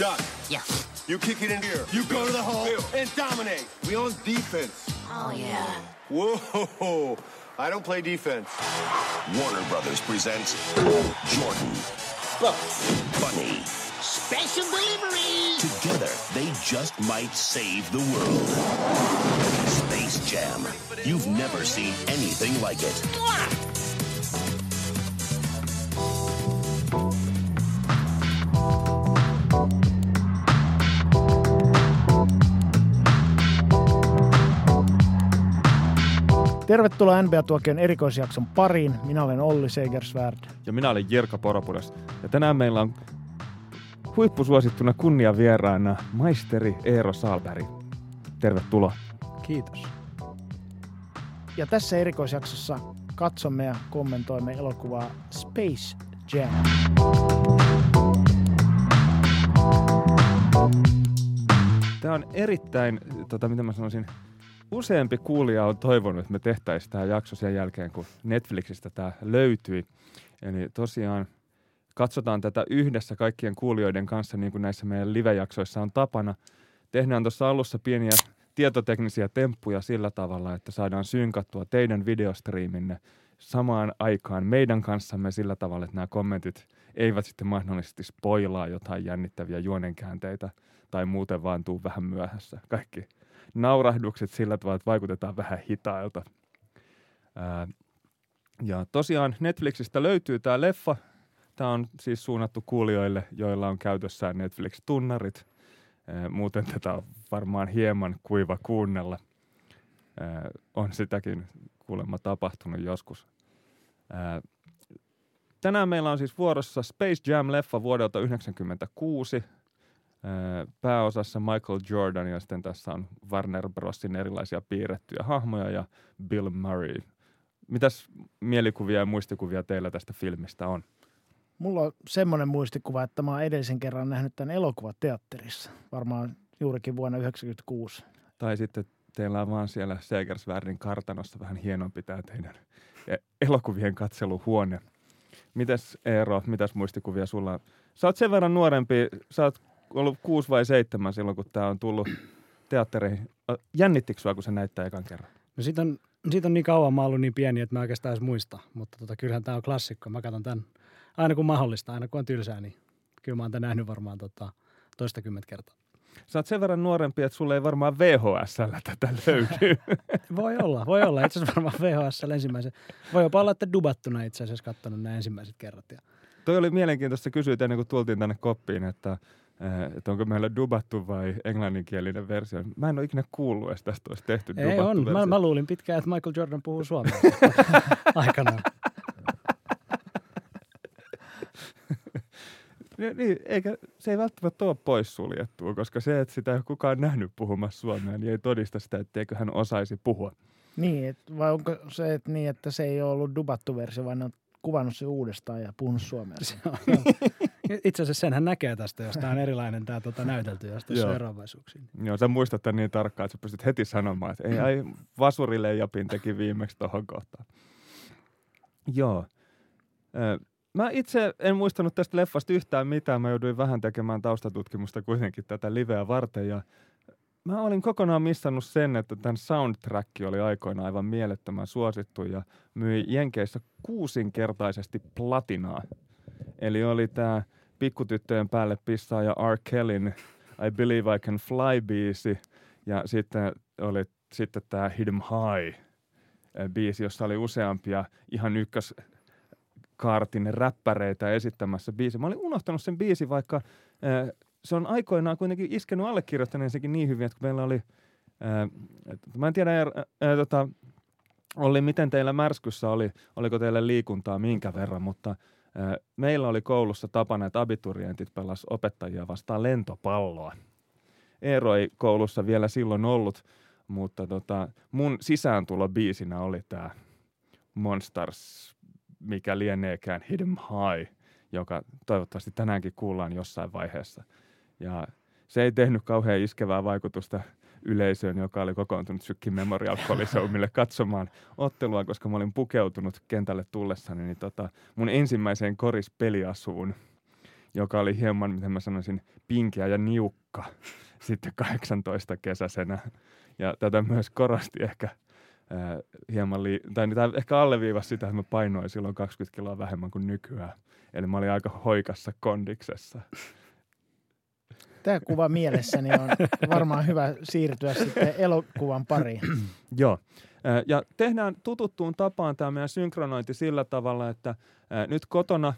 Doc, Yeah. you kick it in here. You go to the hole and dominate. We on defense. Oh, yeah. Whoa, I don't play defense. Warner Brothers presents Jordan, Buff. Bunny. Special delivery. Together, they just might save the world. Space Jam. You've never seen anything like it. Tervetuloa NBA-tuokion erikoisjakson pariin. Minä olen Olli Segersvärd. Ja minä olen Jirka Poropudas. Ja tänään meillä on huippusuosittuna kunnia vieraana maisteri Eero Salberg. Tervetuloa. Kiitos. Ja tässä erikoisjaksossa katsomme ja kommentoimme elokuvaa Space Jam. Tämä on erittäin, tota, mitä mä sanoisin, useampi kuulija on toivonut, että me tehtäisiin tämä jakso sen jälkeen, kun Netflixistä tämä löytyi. Eli tosiaan katsotaan tätä yhdessä kaikkien kuulijoiden kanssa, niin kuin näissä meidän live-jaksoissa on tapana. Tehdään tuossa alussa pieniä tietoteknisiä temppuja sillä tavalla, että saadaan synkattua teidän videostriiminne samaan aikaan meidän kanssamme sillä tavalla, että nämä kommentit eivät sitten mahdollisesti spoilaa jotain jännittäviä juonenkäänteitä tai muuten vaan tuu vähän myöhässä. Kaikki naurahdukset sillä tavalla, että vaikutetaan vähän hitailta. Ää, ja tosiaan Netflixistä löytyy tämä leffa. Tämä on siis suunnattu kuulijoille, joilla on käytössään Netflix-tunnarit. Ää, muuten tätä on varmaan hieman kuiva kuunnella. Ää, on sitäkin kuulemma tapahtunut joskus. Ää, tänään meillä on siis vuorossa Space Jam-leffa vuodelta 1996. Ää, Pääosassa Michael Jordan ja sitten tässä on Warner Brosin erilaisia piirrettyjä hahmoja ja Bill Murray. Mitäs mielikuvia ja muistikuvia teillä tästä filmistä on? Mulla on semmoinen muistikuva, että mä oon edellisen kerran nähnyt tämän elokuvateatterissa. Varmaan juurikin vuonna 1996. Tai sitten teillä on vaan siellä Segersvärdin kartanossa vähän hienompi tämä teidän e- elokuvien katseluhuone. Mitäs Eero, mitäs muistikuvia sulla on? Sä oot sen verran nuorempi, sä oot ollut kuusi vai seitsemän silloin, kun tämä on tullut teattereihin. Ä, Jännittikö sua, kun sä näit tää ekan kerran? No siitä on, siitä on niin kauan, mä ollut niin pieni, että mä oikeastaan edes muista. Mutta tota, kyllähän tämä on klassikko. Mä katson tämän aina kun mahdollista, aina kun on tylsää, niin kyllä mä oon tämän nähnyt varmaan tota, toistakymmentä kertaa. Sä oot sen verran nuorempi, että sulle ei varmaan VHSllä tätä löydy. Voi olla, voi olla. Itse asiassa varmaan VHS ensimmäisen. Voi jopa olla, että dubattuna itse asiassa katsonut nämä ensimmäiset kerrat. Ja Toi oli mielenkiintoista kysyä ennen kuin tultiin tänne koppiin, että, että onko meillä dubattu vai englanninkielinen versio. Mä en ole ikinä kuullut, että tästä olisi tehty ei dubattu on. Mä, versio. mä, luulin pitkään, että Michael Jordan puhuu suomea aikanaan. Niin, niin, eikä, se ei välttämättä ole poissuljettua, koska se, että sitä ei ole kukaan nähnyt puhumassa suomea, niin ei todista sitä, etteikö hän osaisi puhua. Niin, et, vai onko se et niin, että se ei ole ollut dubattu versio, vaan ne on kuvannut se uudestaan ja puhunut suomea? Se on- Itse asiassa senhän näkee tästä, jos tämä on erilainen tämä tota, näytelty, jos tässä on Joo. eroavaisuuksia. Joo, sä muistat tämän niin tarkkaan, että sä pystyt heti sanomaan, että ei, ai, Vasurille Japin teki viimeksi tohon kohtaan. Joo. Mä itse en muistanut tästä leffasta yhtään mitään. Mä jouduin vähän tekemään taustatutkimusta kuitenkin tätä liveä varten. Ja mä olin kokonaan missannut sen, että tämän soundtrack oli aikoinaan aivan mielettömän suosittu ja myi Jenkeissä kuusinkertaisesti platinaa. Eli oli tämä pikkutyttöjen päälle pissaa ja R. Kellyn I Believe I Can Fly biisi ja sitten oli sitten tämä Hit 'em High biisi, jossa oli useampia ihan ykkös kaartin räppäreitä esittämässä biisi. Mä olin unohtanut sen biisi, vaikka se on aikoinaan kuitenkin iskenut allekirjoittaneen sekin niin hyvin, että kun meillä oli, et, mä en tiedä, äh, tota, Olli, miten teillä märskyssä oli, oliko teillä liikuntaa minkä verran, mutta meillä oli koulussa tapana, että abiturientit pelas opettajia vastaan lentopalloa. Eero ei koulussa vielä silloin ollut, mutta tota, mun sisääntulo biisinä oli tämä Monsters, mikä lieneekään Hit 'em High, joka toivottavasti tänäänkin kuullaan jossain vaiheessa. Ja se ei tehnyt kauhean iskevää vaikutusta yleisöön, joka oli kokoontunut Sykkin Memorial Coliseumille katsomaan ottelua, koska mä olin pukeutunut kentälle tullessani niin tota, mun ensimmäiseen korispeliasuun. joka oli hieman, miten mä sanoisin, pinkeä ja niukka sitten 18 kesäisenä. Ja tätä myös korosti ehkä ää, hieman, li- tai tämä ehkä alleviivasi sitä, että mä painoin silloin 20 kiloa vähemmän kuin nykyään. Eli mä olin aika hoikassa kondiksessa. Tämä kuva mielessäni on varmaan hyvä siirtyä sitten elokuvan pariin. Joo. Ja tehdään tututtuun tapaan tämä meidän synkronointi sillä tavalla, että nyt kotona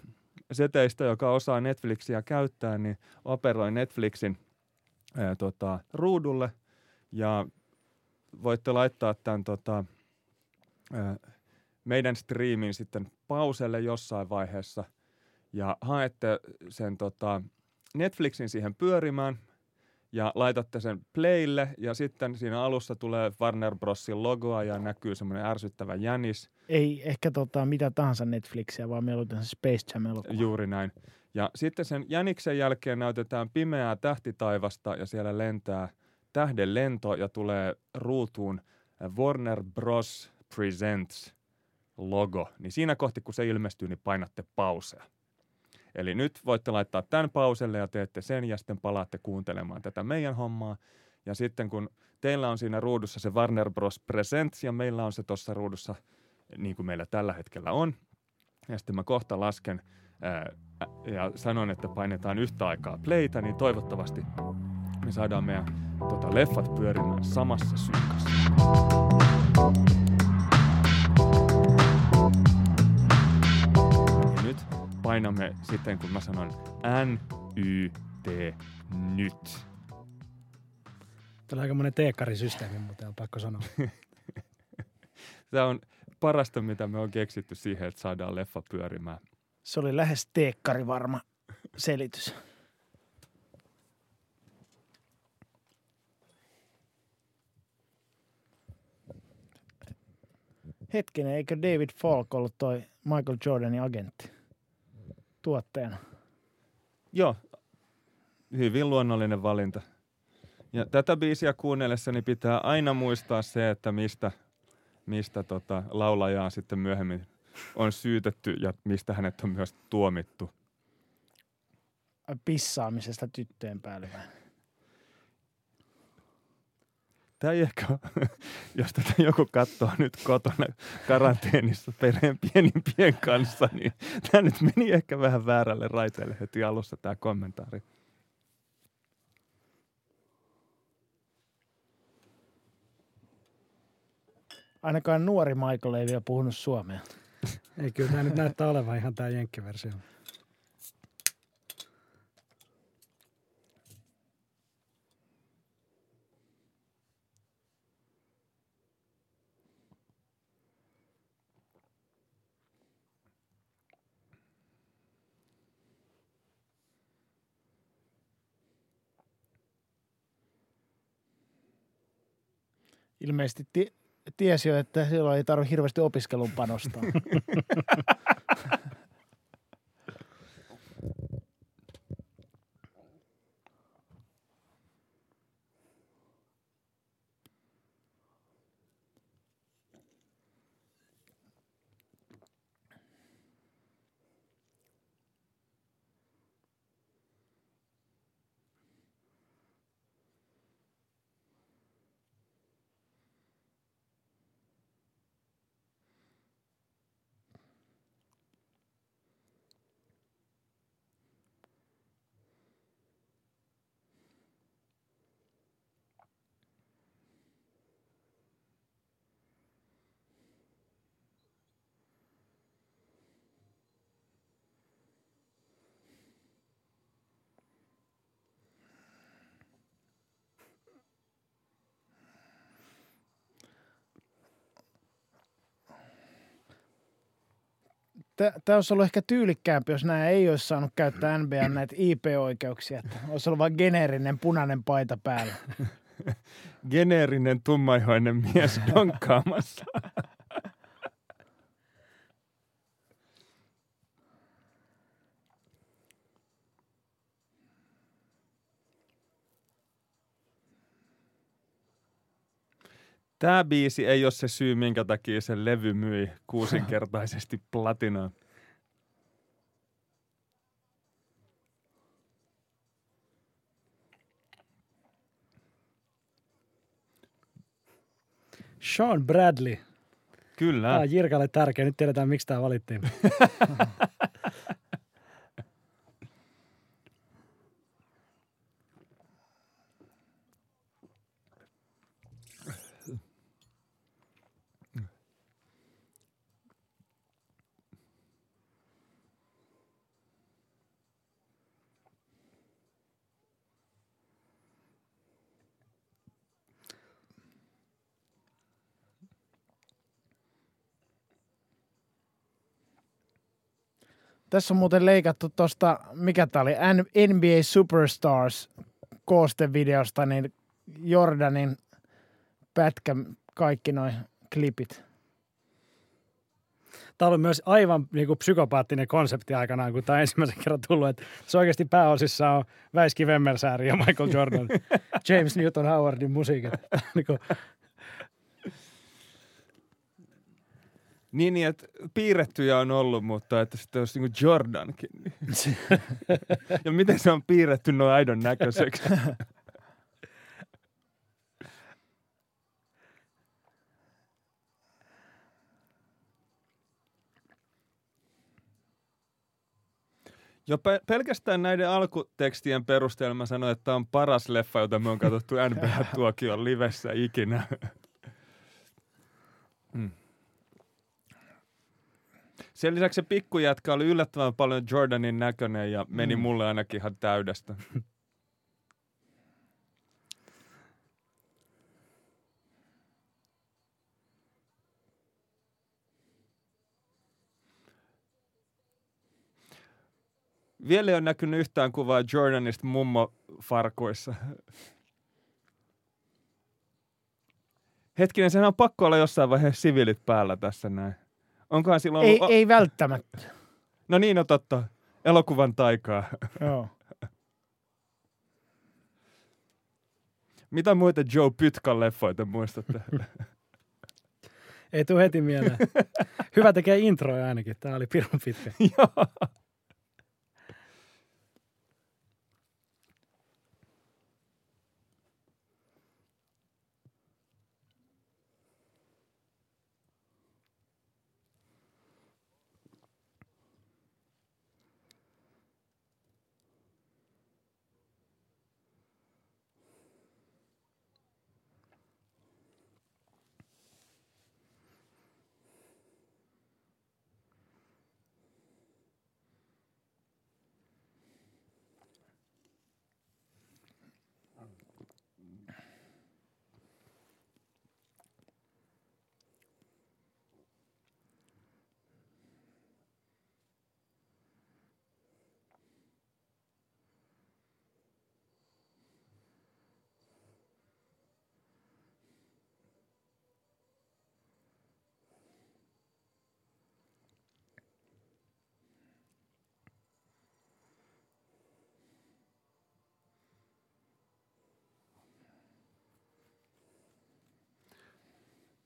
se teistä, joka osaa Netflixiä käyttää, niin operoi Netflixin ää, tota, ruudulle ja voitte laittaa tämän tota, ää, meidän striimin sitten pauselle jossain vaiheessa ja haette sen tota, Netflixin siihen pyörimään ja laitatte sen playlle ja sitten siinä alussa tulee Warner Brosin logoa ja näkyy semmoinen ärsyttävä jänis. Ei ehkä tota, mitä tahansa Netflixiä, vaan mieluiten se Space Jam elokuva. Juuri näin. Ja sitten sen jäniksen jälkeen näytetään pimeää tähtitaivasta ja siellä lentää tähden lento ja tulee ruutuun Warner Bros. Presents logo. Niin siinä kohti, kun se ilmestyy, niin painatte pausea. Eli nyt voitte laittaa tämän pauselle ja teette sen ja sitten palaatte kuuntelemaan tätä meidän hommaa. Ja sitten kun teillä on siinä ruudussa se Warner Bros. Presents ja meillä on se tuossa ruudussa niin kuin meillä tällä hetkellä on. Ja sitten mä kohta lasken ää, ja sanon, että painetaan yhtä aikaa playtä, niin toivottavasti me saadaan meidän tota, leffat pyörimään samassa synkassa. Painamme sitten, kun mä sanon N, Y, T, nyt. Tämä on aika monen teekkarisysteemi, mutta on pakko sanoa. Tämä on parasta, mitä me on keksitty siihen, että saadaan leffa pyörimään. Se oli lähes teekkari varma selitys. Hetkinen, eikö David Falk ollut toi Michael Jordanin agentti tuotteena? Joo, hyvin luonnollinen valinta. Ja tätä biisiä kuunnellessani pitää aina muistaa se, että mistä, mistä tota laulajaa sitten myöhemmin on syytetty ja mistä hänet on myös tuomittu. Pissaamisesta tyttöjen päälle vai? Tämä ei ehkä ole, jos tätä joku katsoo nyt kotona karanteenissa perheen pienimpien kanssa, niin tämä nyt meni ehkä vähän väärälle raiteelle heti alussa tämä kommentaari. Ainakaan nuori Michael ei vielä puhunut suomea. Ei, kyllä tämä nyt näyttää olevan ihan tämä jenkkiversio. Ilmeisesti ti- tiesi jo, että silloin ei tarvitse hirveästi opiskelun panostaa. Tämä olisi ollut ehkä tyylikkäämpi, jos nämä ei olisi saanut käyttää NBA näitä IP-oikeuksia. Että olisi ollut vain geneerinen punainen paita päällä. Geneerinen tummaihoinen mies donkkaamassa. Tämä biisi ei ole se syy, minkä takia se levy myi kuusinkertaisesti platinaan. Sean Bradley. Kyllä. Tämä on Jirkalle tärkeä. Nyt tiedetään, miksi tämä valittiin. Tässä on muuten leikattu tuosta, mikä tää oli, NBA Superstars koostevideosta, niin Jordanin pätkä, kaikki noin klipit. Tämä oli myös aivan niin kuin psykopaattinen konsepti aikanaan, kun tämä ensimmäisen kerran tullut. Että se oikeasti pääosissa on Väiski Vemmelsääri ja Michael Jordan, James Newton Howardin musiikit. niin kuin, Niin, niin, että piirrettyjä on ollut, mutta että sitten olisi niin Jordankin. niin- ja miten se on piirretty noin aidon näköiseksi? Jo pe- pelkästään näiden alkutekstien perusteella mä sanoin, että tämä on paras leffa, jota me on katsottu NBA-tuokion livessä ikinä. Mm. Sen lisäksi se pikkujätkä oli yllättävän paljon Jordanin näköinen ja meni mm. mulle ainakin ihan täydestä. Vielä ei ole näkynyt yhtään kuvaa Jordanista mummo-farkuissa. Hetkinen, sehän on pakko olla jossain vaiheessa siviilit päällä tässä näin. Onkohan silloin Ei, ollut... ei välttämättä. No niin, no totta. Elokuvan taikaa. Joo. Mitä muita Joe Pytkän leffoita muistatte? ei tule heti mieleen. Hyvä tekee introja ainakin. Tämä oli pirun pitkä. Joo.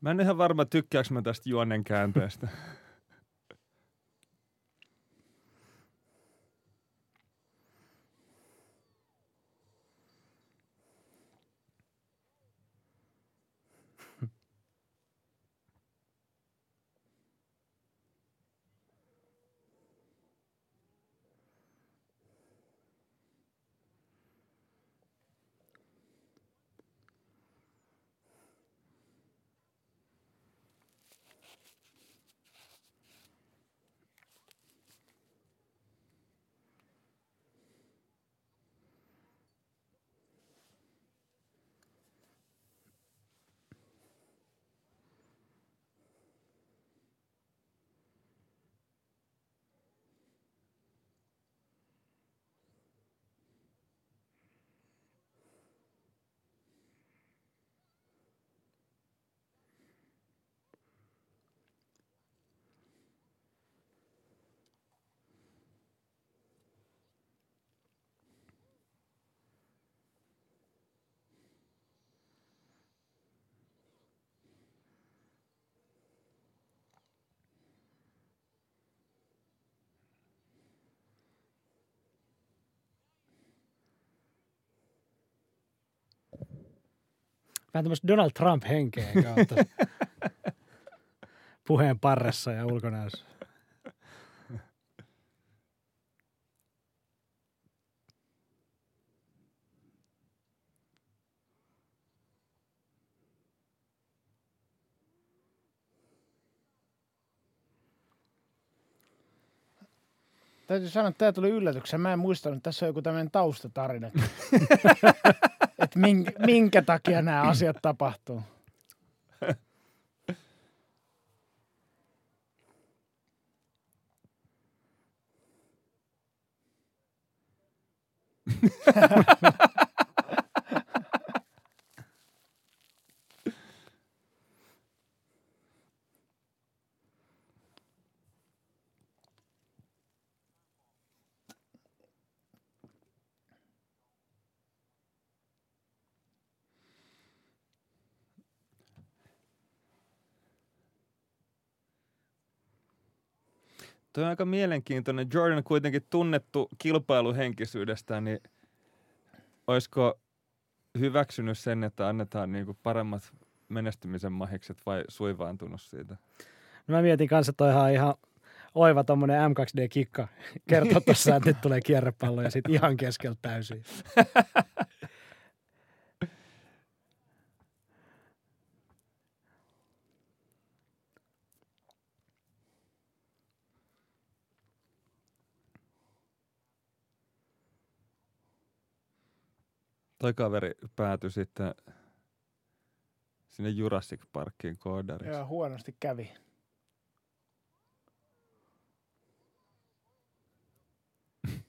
Mä en ihan varma, tykkääkö mä tästä juonen käänteestä. Vähän tämmöistä Donald Trump-henkeä kautta. Puheen parressa ja ulkonäössä. Täytyy sanoa, että tämä tuli yllätyksen. Mä en muistanut, että tässä on joku tämmöinen taustatarina. että minkä, takia nämä asiat tapahtuu. Tuo on aika mielenkiintoinen. Jordan kuitenkin tunnettu kilpailuhenkisyydestään, niin olisiko hyväksynyt sen, että annetaan niinku paremmat menestymisen mahikset vai suivaantunut siitä? No mä mietin kanssa, että toihan ihan oiva tommonen M2D-kikka kertoo tuossa, että nyt tulee kierrepallo ja sitten ihan keskeltä täysin. Toi kaveri päätyi sitten sinne Jurassic Parkiin koodariksi. Joo, huonosti kävi.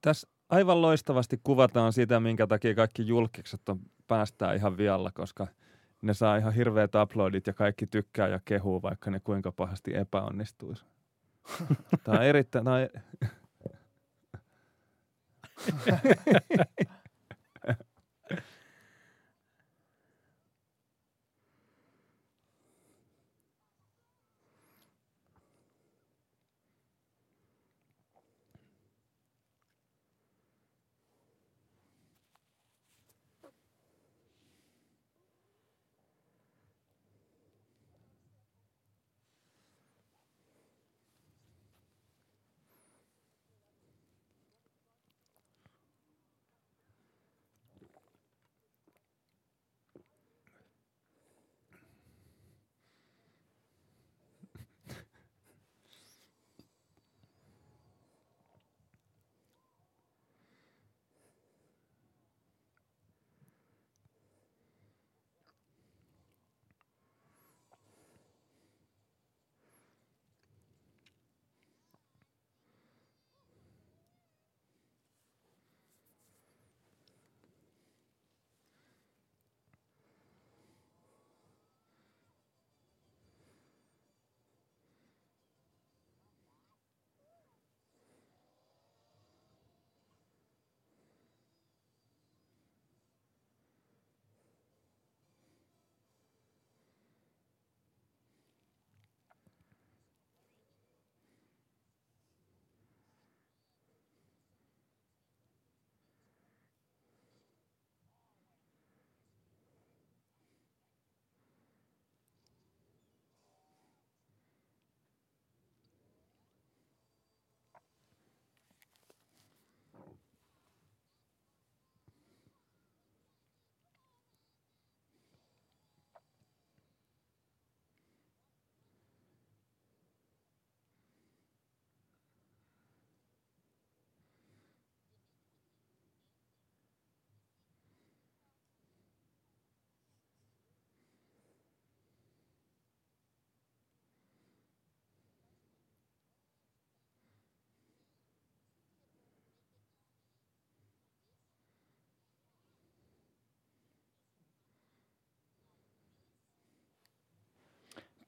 Tässä aivan loistavasti kuvataan sitä, minkä takia kaikki julkikset on päästään ihan vialla, koska ne saa ihan hirveät uploadit ja kaikki tykkää ja kehuu, vaikka ne kuinka pahasti epäonnistuisi. Tämä on erittäin... Tämä on...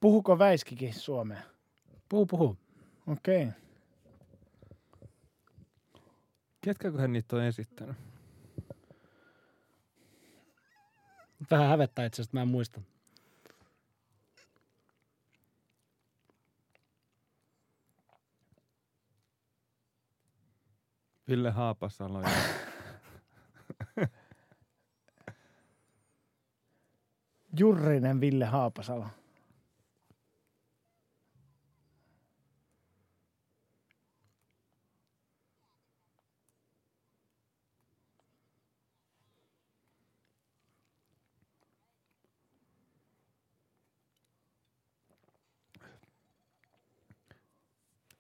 Puhuko Väiskikin suomea? Puhu, puhu. Okei. Okay. Ketkäköhän niitä on esittänyt? Vähän hävettää itse asiassa, mä en muista. Ville Haapasalo. Jurrinen Ville Haapasalo.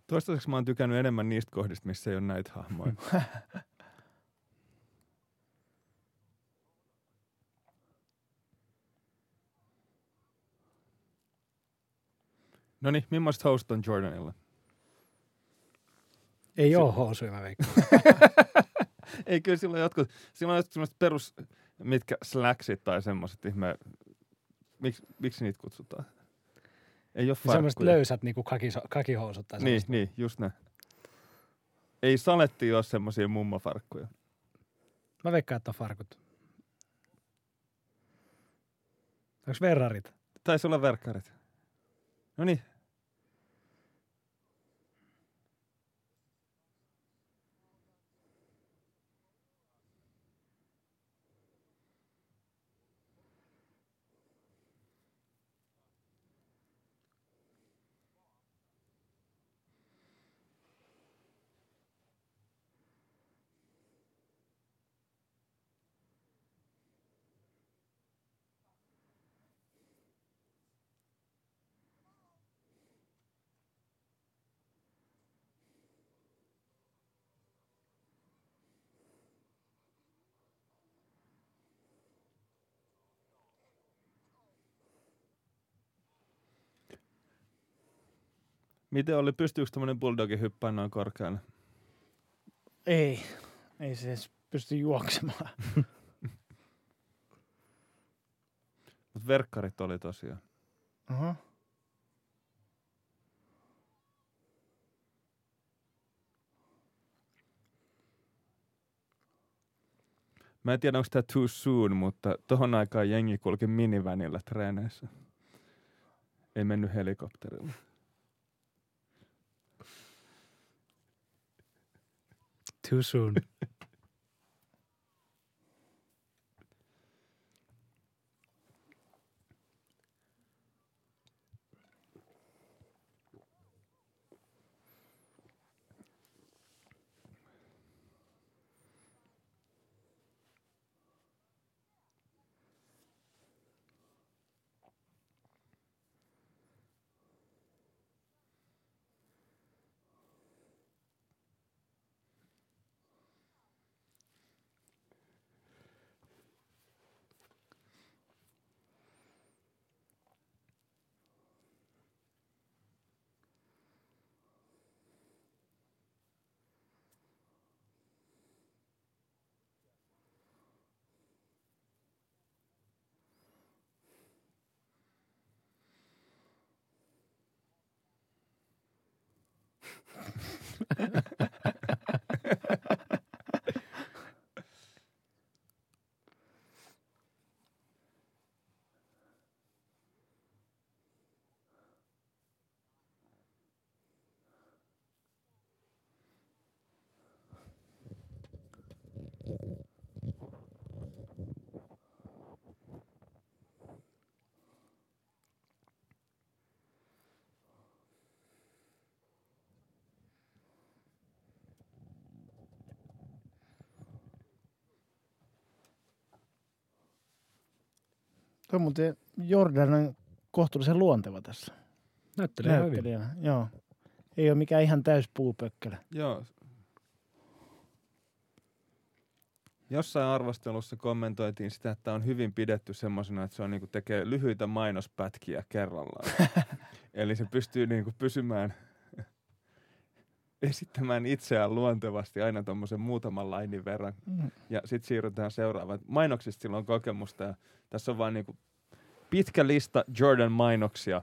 Toistaiseksi mä oon tykännyt enemmän niistä kohdista, missä ei ole näitä hahmoja. No niin, millaista host on Jordanilla? Ei ole housuja, mä veikkaan. Ei, kyllä silloin jotkut, silloin jotkut semmoiset perus, mitkä slacksit tai semmoiset ihme, miksi, miksi niitä kutsutaan? Ei ole Semmoiset farkkuja. löysät niinku kakiso, kakihousut tai Niin, niin, just ne. Ei saletti ole semmoisia mummofarkkuja. Mä veikkaan, että on farkut. Onko verrarit? Taisi olla verkkarit. No niin. Miten oli, pystyykö tämmöinen bulldogi hyppään noin korkealle? Ei. Ei se edes pysty juoksemaan. Mutta verkkarit oli tosiaan. Aha. Mä en tiedä, onko tämä too soon, mutta tohon aikaan jengi kulki minivänillä treeneissä. Ei mennyt helikopterilla. Too soon. Tuo on muuten Jordan on kohtuullisen luonteva tässä. Näyttelee hyvin. Näyttelijänä. Joo. Ei ole mikään ihan täys puupökkelä. Joo. Jossain arvostelussa kommentoitiin sitä, että on hyvin pidetty semmoisena, että se on niinku tekee lyhyitä mainospätkiä kerrallaan. Eli se pystyy niinku pysymään, esittämään itseään luontevasti aina tuommoisen muutaman lainin verran. Mm. Ja sitten siirrytään seuraavaan. Mainoksista sillä on kokemusta ja tässä on vaan niinku pitkä lista Jordan-mainoksia.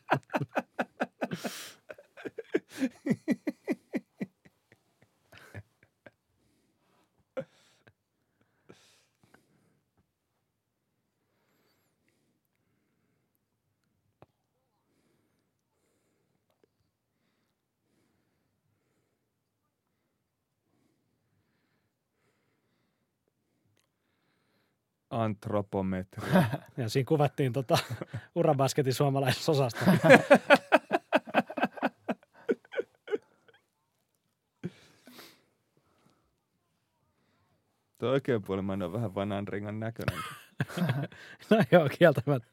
Antropometri. Ja siinä kuvattiin tota urabasketin suomalaisessa osasta. Tuo oikein puolimmainen on vähän vanan ringan näköinen. No joo, kieltämättä.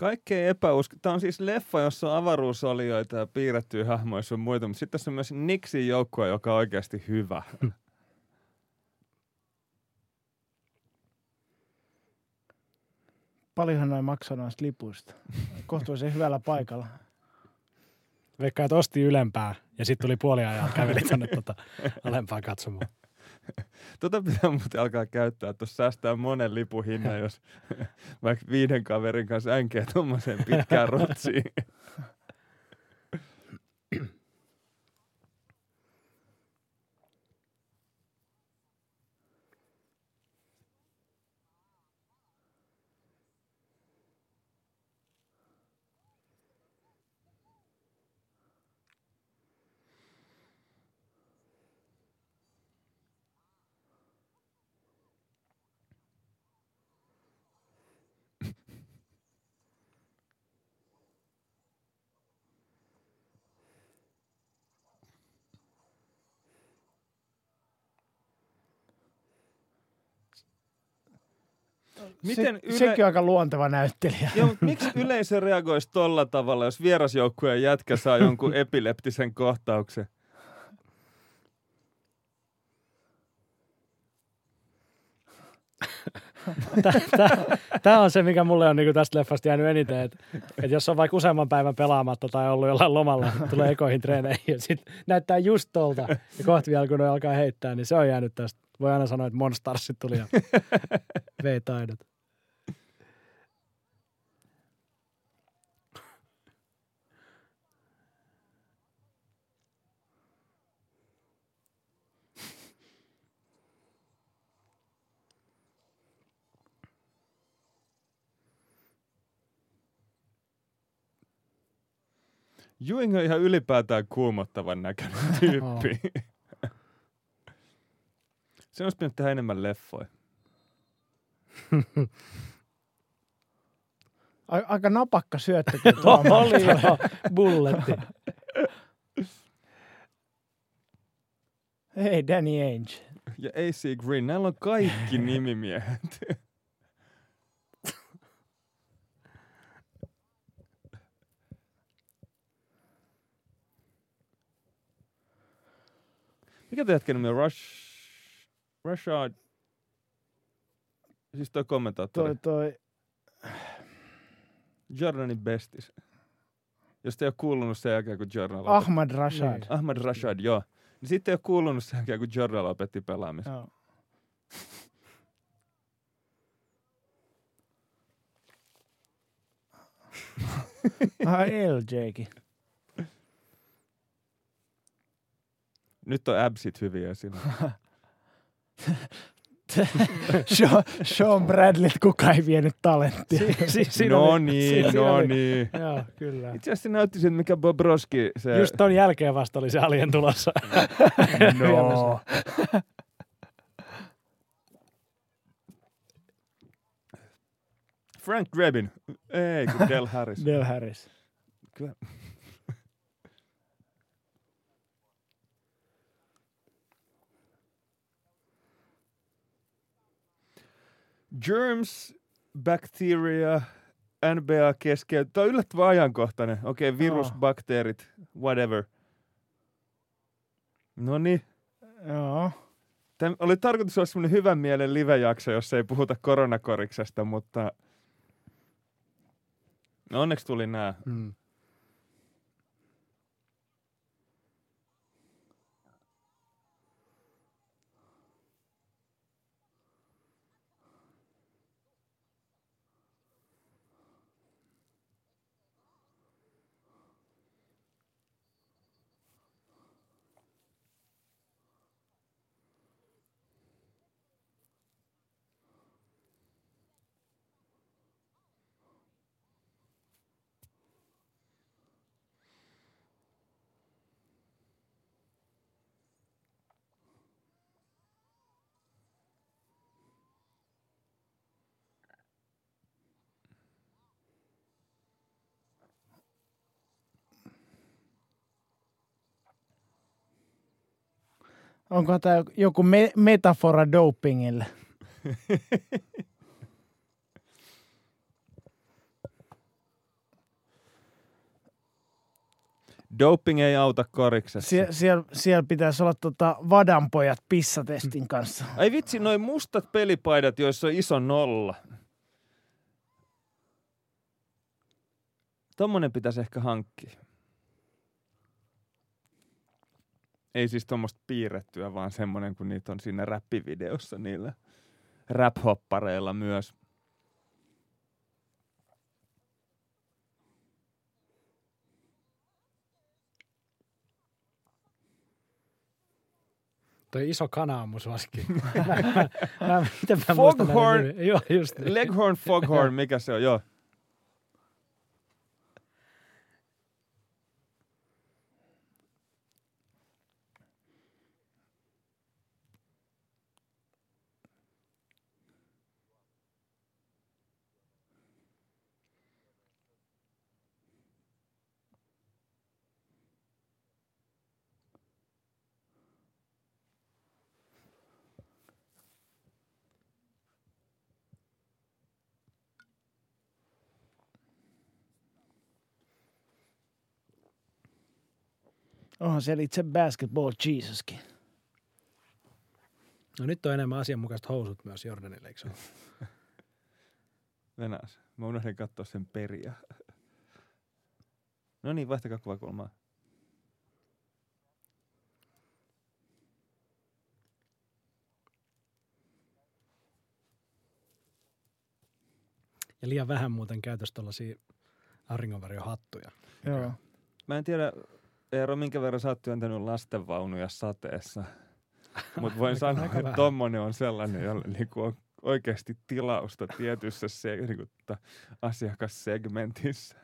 Kaikkein epäusko... Tämä on siis leffa, jossa on avaruusolioita ja piirrettyjä hahmoja sun muita, mutta sitten tässä on myös Nixin joukkue, joka on oikeasti hyvä. Paljonhan noin maksaa noista lipuista. Kohtuullisen hyvällä paikalla. Veikkaa, että osti ylempää ja sitten tuli puoliajalla käveli tuonne tota alempaa katsomaan. Tota pitää muuten alkaa käyttää, että tuossa säästää monen lipun hinnan, jos vaikka viiden kaverin kanssa änkee tuommoiseen pitkään rotsiin. Miten Se, yle... Sekin on aika luonteva näyttelijä. Joo, mutta miksi yleisö reagoisi tolla tavalla, jos vierasjoukkueen jätkä saa jonkun epileptisen kohtauksen? Tämä on se, mikä mulle on niinku tästä leffasta jäänyt eniten, että et jos on vaikka useamman päivän pelaamatta tai ollut jollain lomalla, tulee ekoihin treeneihin ja sitten näyttää just tolta ja kohta vielä kun ne alkaa heittää, niin se on jäänyt tästä. Voi aina sanoa, että Monstarsit tuli ja vei taidot. Juing on ihan ylipäätään kuumottavan näköinen tyyppi. Se olisi pitänyt tehdä enemmän leffoja. Aika napakka syöttökin tuo. Oli joo, bulletti. Hei, Danny Ainge. Ja AC Green, näillä on kaikki nimimiehet. Mikä te jätken nimi on? Rush... Rashad... Siis toi kommentaattori. Toi, toi, Jordanin bestis. Jos te ei ole kuulunut sen jälkeen, kun Jordan lopetti. Ahmad Rashad. Niin. Ahmad Rashad, joo. Niin sitten ei ole kuulunut sen jälkeen, kun Jordan lopetti pelaamisen. Joo. Ai LJkin. Nyt on absit hyviä että Sean, Bradleyt kukaan ei vienyt talenttia. Si, si, siinä no oli- niin, si- siinä no oli- niin. Joo, kyllä. Itse asiassa näytti siltä, mikä Bobrovski se... Just ton jälkeen vasta oli se alien tulossa. No. Frank Drebin. Ei, kun Del Harris. Del Harris. Kyllä. Germs, bacteria, NBA keskeyttä. Tämä on yllättävän ajankohtainen. Okei, okay, virus, Joo. bakteerit, whatever. No niin. Joo. Tämä oli tarkoitus olla semmoinen hyvän mielen live-jakso, jossa ei puhuta koronakoriksesta, mutta no onneksi tuli nämä. Mm. Onko tämä joku me- metafora dopingille? Doping ei auta koriksessa. Sie- siellä, siellä pitäisi olla tota vadanpojat pissatestin kanssa. Ai vitsi, noin mustat pelipaidat, joissa on iso nolla. Tommonen pitäisi ehkä hankkia. Ei siis tuommoista piirrettyä, vaan semmonen, kun niitä on siinä räppivideossa niillä rap-hoppareilla myös. Toi iso kana on mun suosikki. mä, mä, mä, Foghorn. Joo, just niin. Leghorn Foghorn, mikä se on? Joo. Onhan siellä itse basketball Jesuskin. No nyt on enemmän asianmukaiset housut myös Jordanille, eikö se ole? Venäjä. Mä unohdin katsoa sen periä. No niin, vaihtakaa kuvakulmaa. Ja liian vähän muuten käytössä tuollaisia auringonvarjohattuja. Joo. Mä en tiedä, Eero, minkä verran sä oot työntänyt lastenvaunuja sateessa. Mutta voin Aika- sanoa, aika että tommonen on sellainen, jolle niinku on oikeasti tilausta tietyssä se, niinku, asiakassegmentissä.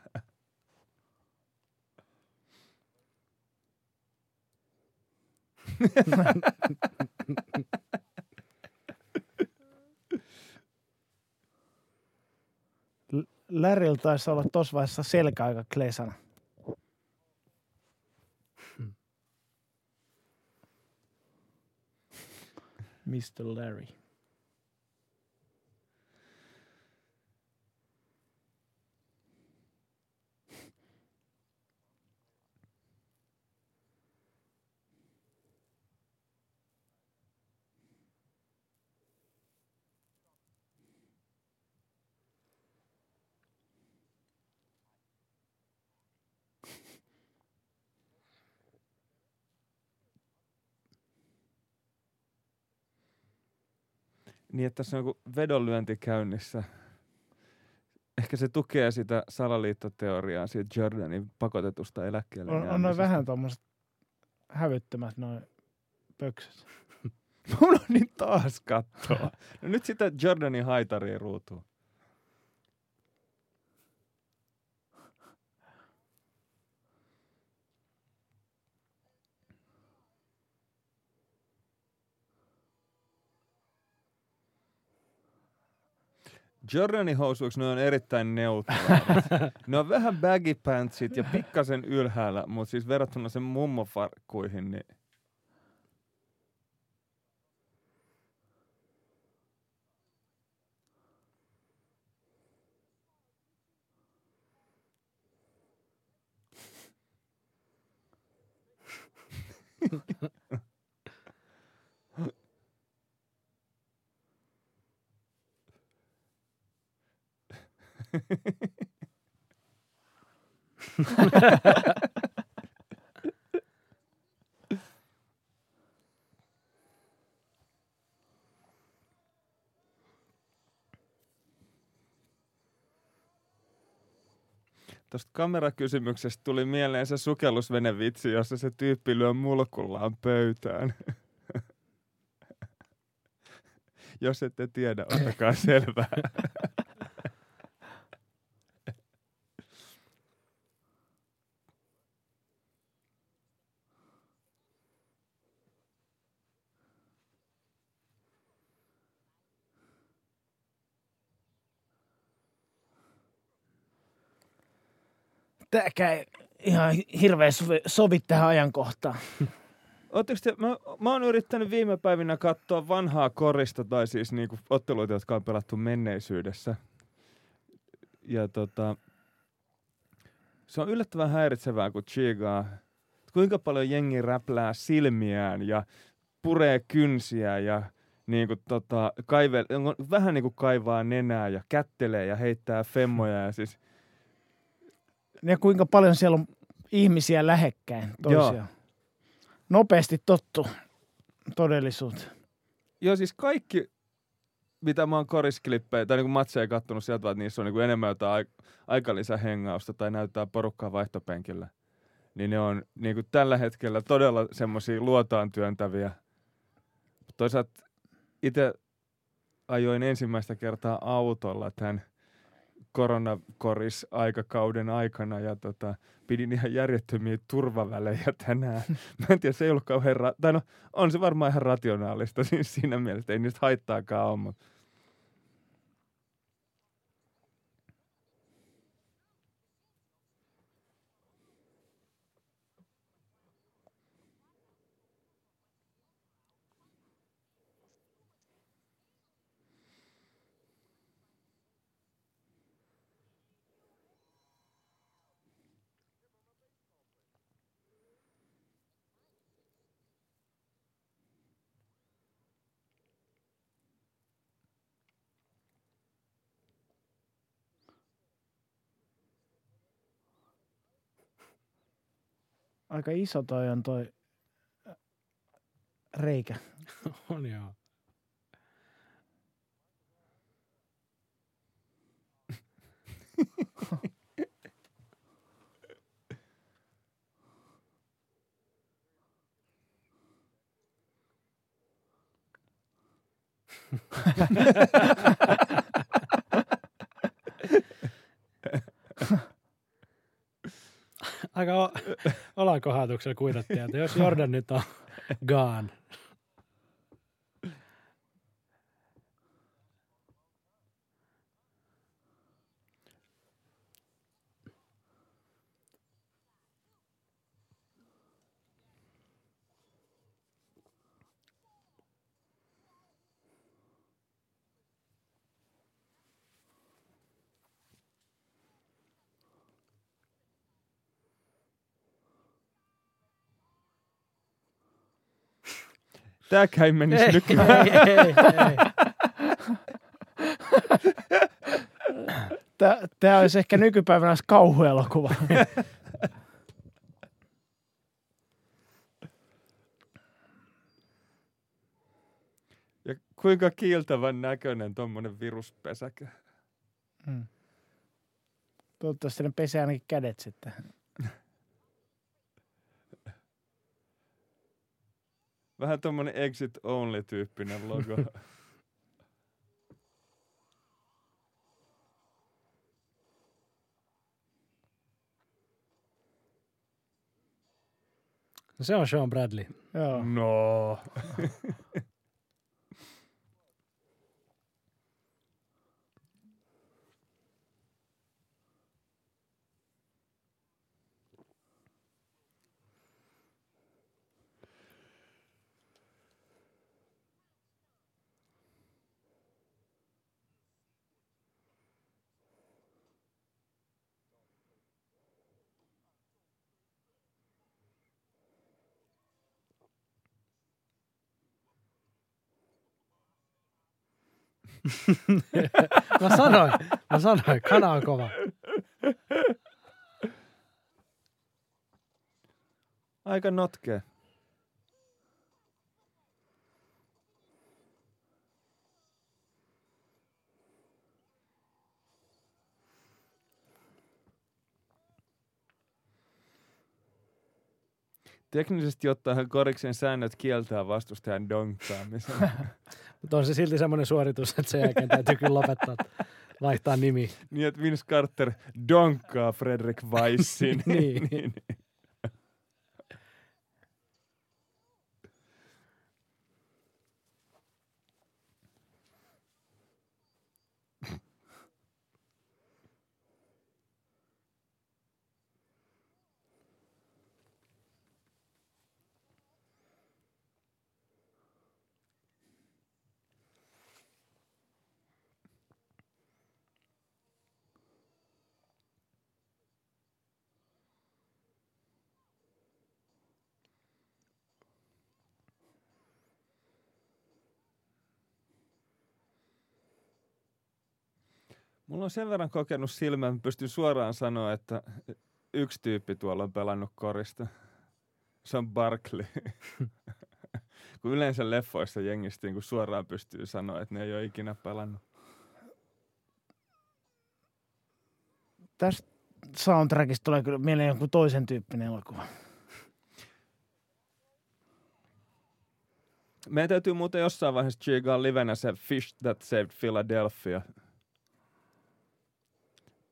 Lärillä taisi olla tuossa vaiheessa selkä aika klesana. Mr. Larry. Niin, että tässä on joku vedonlyönti käynnissä. Ehkä se tukee sitä salaliittoteoriaa siitä Jordanin pakotetusta eläkkeelle On, on noin vähän tuommoiset hävyttömät noin pöksyt. Mun on niin taas kattoa. No nyt sitä Jordanin haitaria ruutuun. Jordanin housuiksi ne on erittäin neutraalit. ne on vähän baggy pantsit ja pikkasen ylhäällä, mutta siis verrattuna sen mummofarkkuihin, niin Tuosta kamerakysymyksestä tuli mieleen se sukellusvenevitsi, jossa se tyyppi lyö mulkullaan pöytään. Jos ette tiedä, ottakaa selvää. Tääkään ei ihan hirveän sovi, sovi tähän ajankohtaan. Ootteko te, mä, mä oon yrittänyt viime päivinä katsoa vanhaa korista, tai siis niinku otteluita, jotka on pelattu menneisyydessä. Ja tota, se on yllättävän häiritsevää, kun chigaa, kuinka paljon jengi räplää silmiään ja puree kynsiä ja niinku tota, kaive, vähän niinku kaivaa nenää ja kättelee ja heittää femmoja ja siis Ja kuinka paljon siellä on ihmisiä lähekkäin toisiaan. Nopeasti tottu todellisuuteen. Joo, siis kaikki, mitä mä oon korisklippejä tai niin matseja kattonut sieltä, että niissä on niin enemmän jotain ai- aikalisä-hengausta tai näyttää porukkaa vaihtopenkillä. Niin ne on niin kuin tällä hetkellä todella semmoisia luotaan työntäviä. Toisaalta itse ajoin ensimmäistä kertaa autolla tämän koronakoris-aikakauden aikana ja tota, pidin ihan järjettömiä turvavälejä tänään. Mä en tiedä, se ei ollut kauhean, ra- tai no on se varmaan ihan rationaalista siis siinä mielessä, ei niistä haittaakaan ole, mutta Aika iso toi on toi reikä. On joo. Aika o- olankohautuksella kuitattiin, että jos Jordan nyt on gone, Tääkään ei menisi ei, nykyään. ei, ei, ei. Tää, tää olisi ehkä nykypäivänä kauhuelokuva. Ja kuinka kiiltävän näköinen tommonen viruspesäkö. Toivottavasti ne pesee ainakin kädet sitten. Vähän tommonen exit only tyyppinen logo. No se on Sean Bradley. Joo. no. Mä sanoin, mä sanoin, kana on kova. Aika notkea. Teknisesti ottaen koriksen säännöt kieltää vastustajan donkkaamisen. Mutta on se silti semmoinen suoritus, että sen jälkeen täytyy kyllä lopettaa, vaihtaa nimi. niin, että Vince Carter donkkaa Frederick Weissin. Niin. niin. Mulla on sen verran kokenut silmän, että pystyn suoraan sanoa, että yksi tyyppi tuolla on pelannut korista. Se on Barkley. kun yleensä leffoissa jengistä niin suoraan pystyy sanoa, että ne ei ole ikinä pelannut. Tästä soundtrackista tulee kyllä mieleen jonkun toisen tyyppinen elokuva. Meidän täytyy muuten jossain vaiheessa chiigaa livenä se Fish That Saved Philadelphia.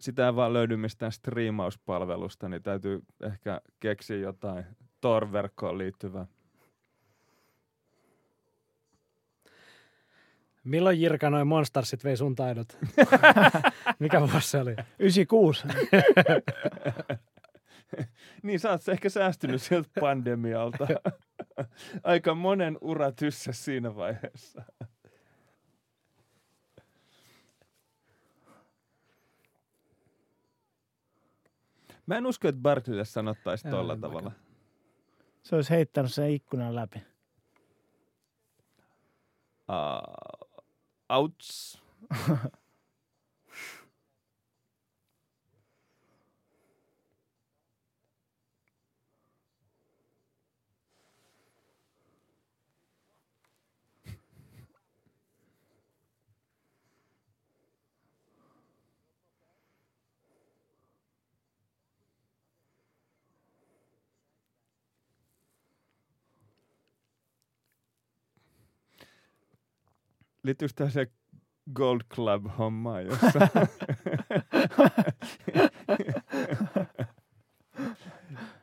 Sitä ei vaan löydy mistään striimauspalvelusta, niin täytyy ehkä keksiä jotain Tor-verkkoon liittyvää. Milloin Jirka noin Monstarsit vei sun taidot? Mikä vuosi se oli? 96. Niin sä oot ehkä säästynyt sieltä pandemialta. Aika monen ura tyssä siinä vaiheessa. Mä en usko, että Barkleylle sanottaisiin Joo, tolla tavalla. Se olisi heittänyt sen ikkunan läpi. Uh, outs. Liittyykö tämä se Gold Club-hommaan jossa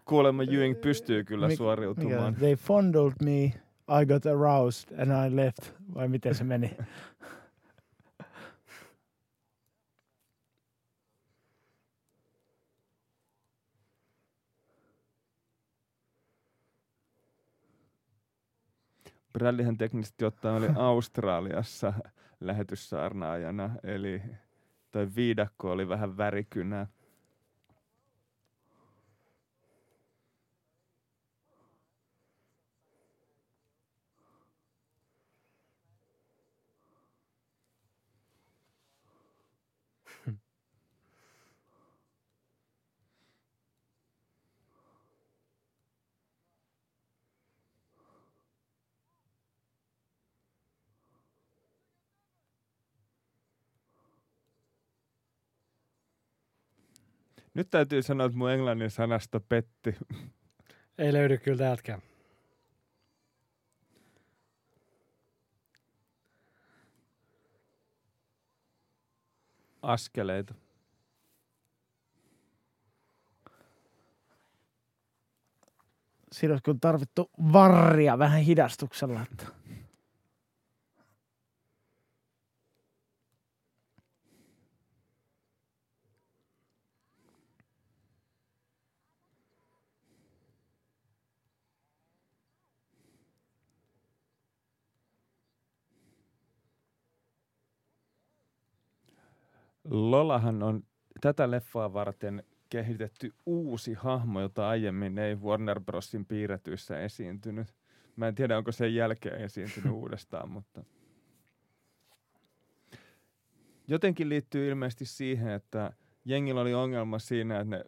Kuulemma Ewing pystyy kyllä Mik- suoriutumaan. Mikä, they fondled me, I got aroused and I left. Vai miten se meni? Bradleyhän teknisesti ottaen oli Australiassa lähetyssaarnaajana, eli toi viidakko oli vähän värikynä. Nyt täytyy sanoa, että mun englannin sanasta petti. Ei löydy kyllä täältäkään. Askeleita. Siinä olisi kyllä tarvittu varria vähän hidastuksella. Että. Lolahan on tätä leffaa varten kehitetty uusi hahmo, jota aiemmin ei Warner Brosin piirretyissä esiintynyt. Mä en tiedä, onko sen jälkeen esiintynyt uudestaan, mutta jotenkin liittyy ilmeisesti siihen, että jengillä oli ongelma siinä, että ne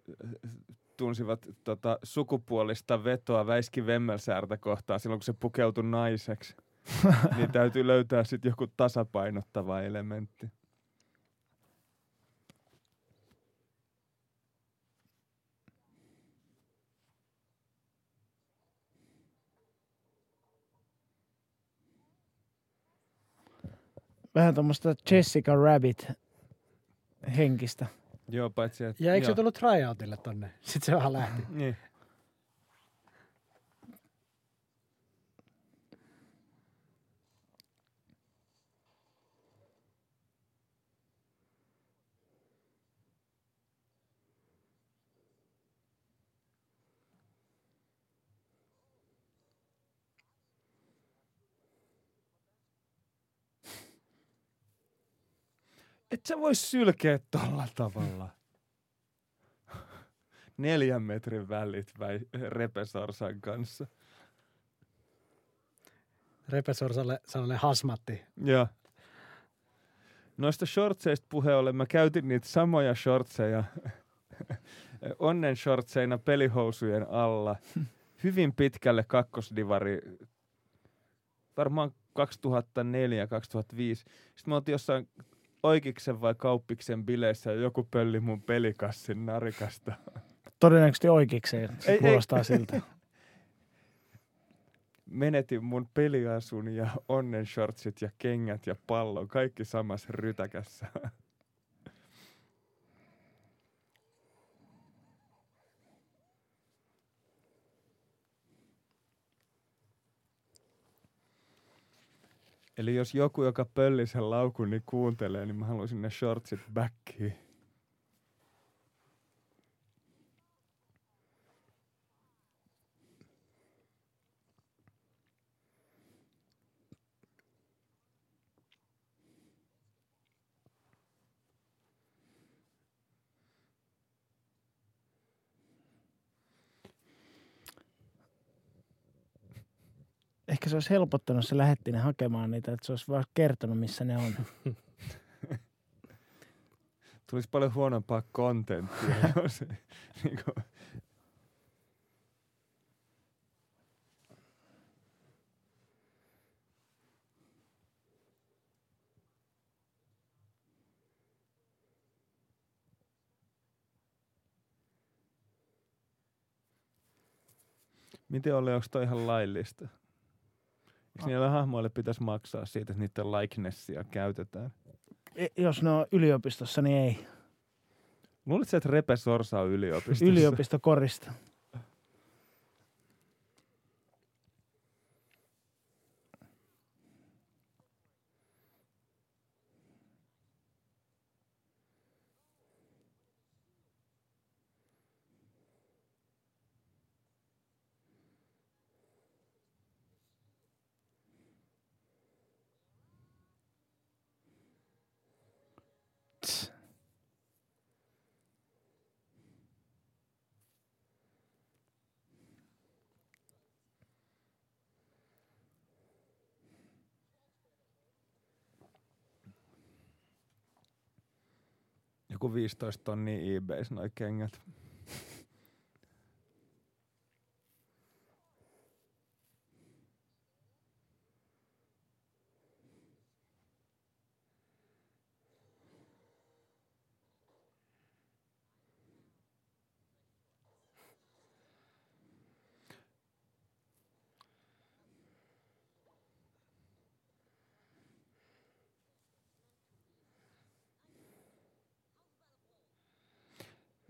tunsivat tota, sukupuolista vetoa Väiski Vemmelsäärtä kohtaan silloin, kun se pukeutui naiseksi. niin täytyy löytää sitten joku tasapainottava elementti. Vähän tuommoista Jessica Rabbit henkistä. Joo, paitsi että... Ja eikö se tullut tryoutille tonne? Sitten se vähän lähti. Niin. Et sä vois sylkeä tolla tavalla. Neljän metrin välit vai repesorsan kanssa. Repesorsalle sellainen hasmatti. Joo. Noista shortseista ollen, mä käytin niitä samoja shortseja onnen shortseina pelihousujen alla hyvin pitkälle kakkosdivari, varmaan 2004-2005. Sitten mä oltiin jossain Oikiksen vai Kauppiksen bileissä ja joku pölli mun pelikassin narikasta. Todennäköisesti oikeikseen. Se Ei, ei. kuulostaa siltä. Menetin mun peliasun ja onnen shortsit ja kengät ja pallon, kaikki samassa rytäkässä. Eli jos joku, joka pölli sen laukun, niin kuuntelee, niin mä haluaisin ne shortsit backiin. Ehkä se olisi helpottanut, se lähetti ne hakemaan niitä, että se olisi vaan kertonut, missä ne on. Tulisi paljon huonompaa kontenttia, jos niin kuin, Miten oli, onko toi ihan laillista? Eikö niillä hahmoille pitäisi maksaa siitä, että niiden likenessia käytetään? E- jos ne on yliopistossa, niin ei. Luuletko, että Repe Sorsa on yliopistossa? Yliopistokorista. 15 tonnia eBays noi kengät.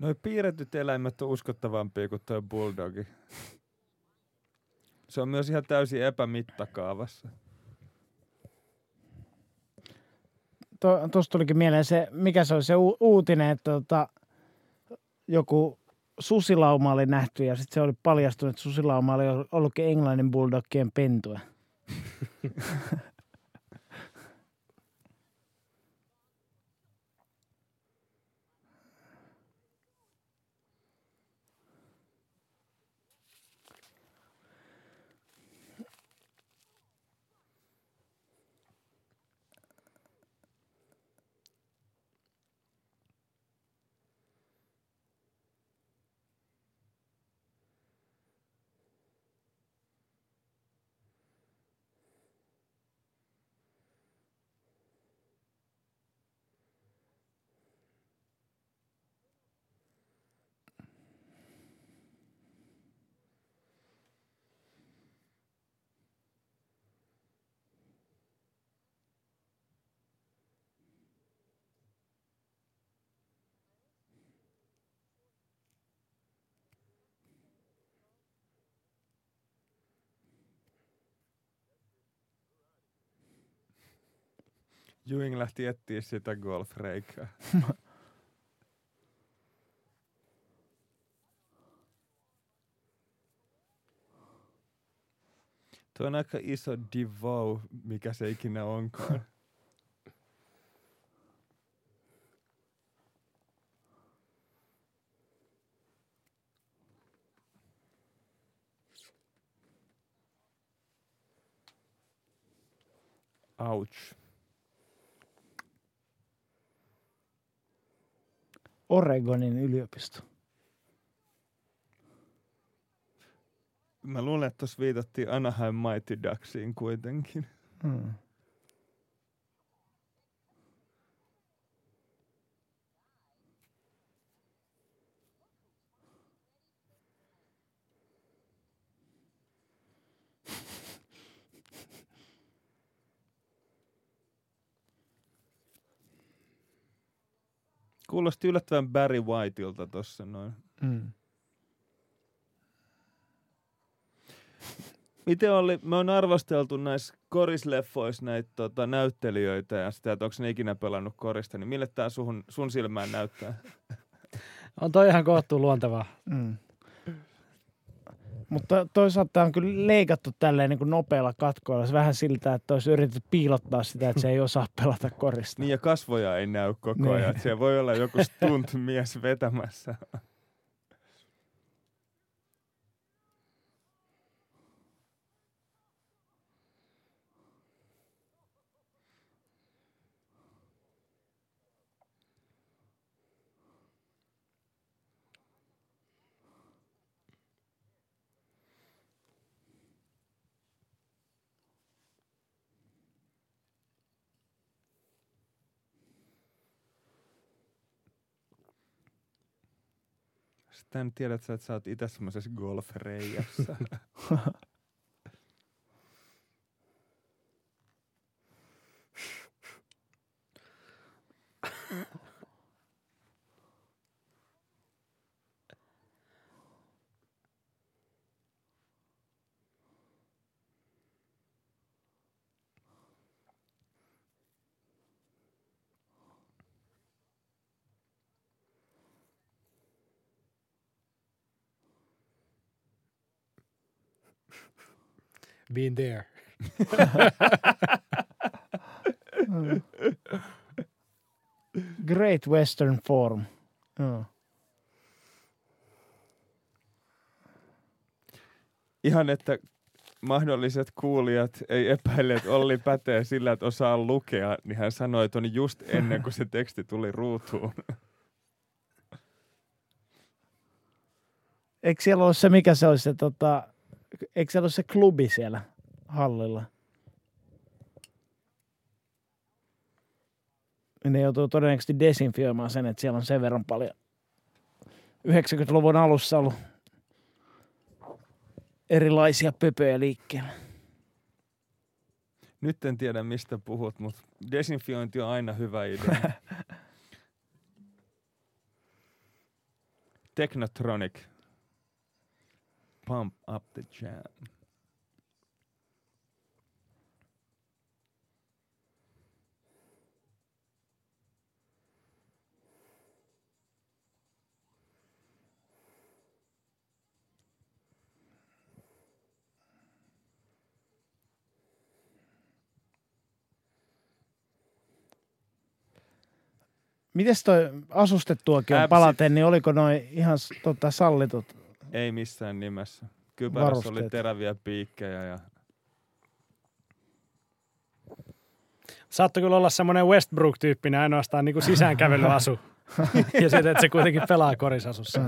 Noi piirretyt eläimet on uskottavampia kuin tuo bulldogi. Se on myös ihan täysin epämittakaavassa. Tuosta tulikin mieleen se, mikä se oli se u- uutinen, että tota, joku susilauma oli nähty ja sitten se oli paljastunut, että susilauma oli ollutkin englannin bulldogien pentuja. Ewing lähti etsiä sitä golfreikää. Tuo on aika iso divau, mikä se ikinä onkaan. Ouch. Oregonin yliopisto. Mä luulen, että tuossa viitattiin Anaheim Mighty Ducksiin kuitenkin. Hmm. Kuulosti yllättävän Barry Whiteilta tossa noin. Hmm. Miten oli, me on arvosteltu näissä korisleffoissa näitä tota, näyttelijöitä ja sitä, että onko ne ikinä pelannut korista, niin mille tämä sun, sun silmään näyttää? On toi ihan kohtuu luontevaa. Mm. Mutta toisaalta tämä on kyllä leikattu tälleen niin kuin nopealla katkoilla. Se vähän siltä, että olisi yritetty piilottaa sitä, että se ei osaa pelata korista. Niin ja kasvoja ei näy koko Niin. ajan. että Siellä voi olla joku stunt-mies vetämässä. Sitten tiedät sä, että sä oot itse semmoisessa golfreijässä. Been there. Great Western Forum. Joo. Ihan, että mahdolliset kuulijat ei epäile, että Olli pätee sillä, että osaa lukea, niin hän sanoi, että on just ennen kuin se teksti tuli ruutuun. Eikö siellä ole se, mikä se olisi se, tota, eikö siellä ole se klubi siellä hallilla? Ne joutuu todennäköisesti desinfioimaan sen, että siellä on sen verran paljon 90-luvun alussa ollut erilaisia pöpöjä liikkeellä. Nyt en tiedä, mistä puhut, mutta desinfiointi on aina hyvä idea. Technotronic. Pump up the jam. Mites toi asustettuakin on palaten, niin oliko noin ihan tota, sallitut? Ei missään nimessä. Kypärässä oli Varusteet. teräviä piikkejä ja Saattoi kyllä olla semmoinen Westbrook-tyyppinen ainoastaan niin kuin sisäänkävelyasu. ja sitten, että se kuitenkin pelaa korisasussa.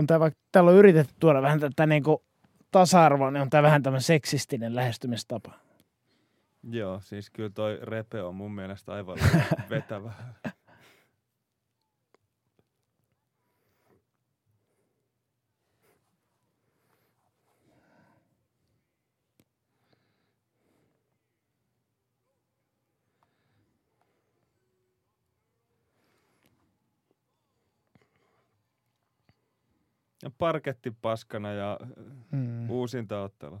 On tää vaikka, täällä on yritetty tuoda vähän tätä niinku tasa-arvoa, niin on tää vähän tämmöinen seksistinen lähestymistapa. joo, siis kyllä toi repe on mun mielestä aivan vetävä. Ja parketti paskana ja Mm. uusinta ottelu.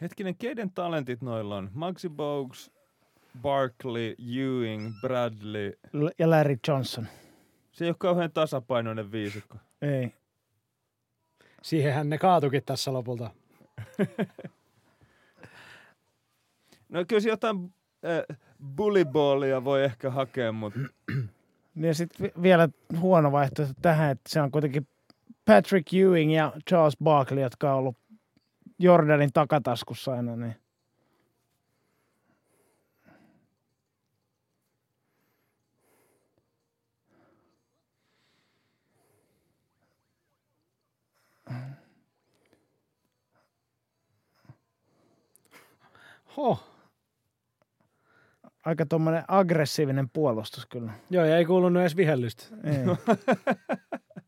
Hetkinen, keiden talentit noilla on? Maxi Bogues, Barkley, Ewing, Bradley. L- Ja Larry Johnson. Se ei ole kauhean tasapainoinen viisikko. Ei. Siihenhän ne kaatukin tässä lopulta. No kyllä se jotain äh, bullyballia voi ehkä hakea, mutta Ja sitten vielä huono vaihtoehto tähän, että se on kuitenkin Patrick Ewing ja Charles Barkley, jotka on ollut Jordanin takataskussa aina. Niin. Huh. Aika tuommoinen aggressiivinen puolustus kyllä. Joo, ja ei kuulunut edes vihellystä. Ei.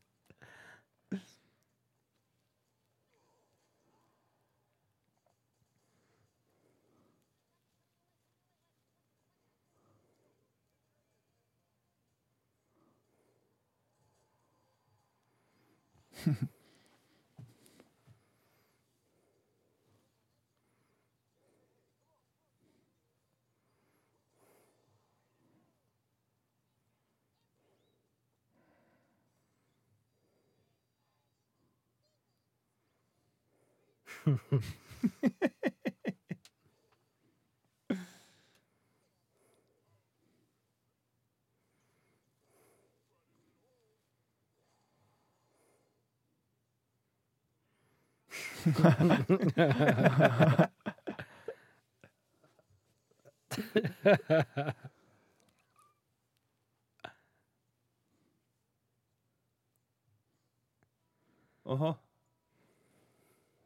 Ha ha ha. Oho,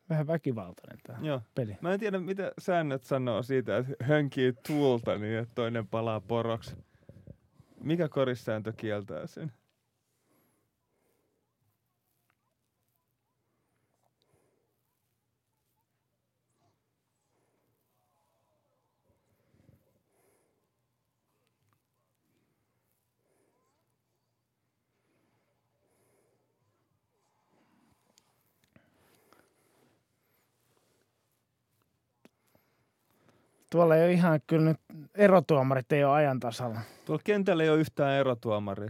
Vähän väkivaltainen tämä joo. peli. Mä en tiedä, mitä säännöt sanoo siitä, että hönkii tuulta niin, että toinen palaa poroksi. Mikä korissääntö kieltää sen? Tuolla ei ole ihan kyllä nyt erotuomarit ei ole ajan tasalla. Tuolla kentällä ei ole yhtään erotuomari.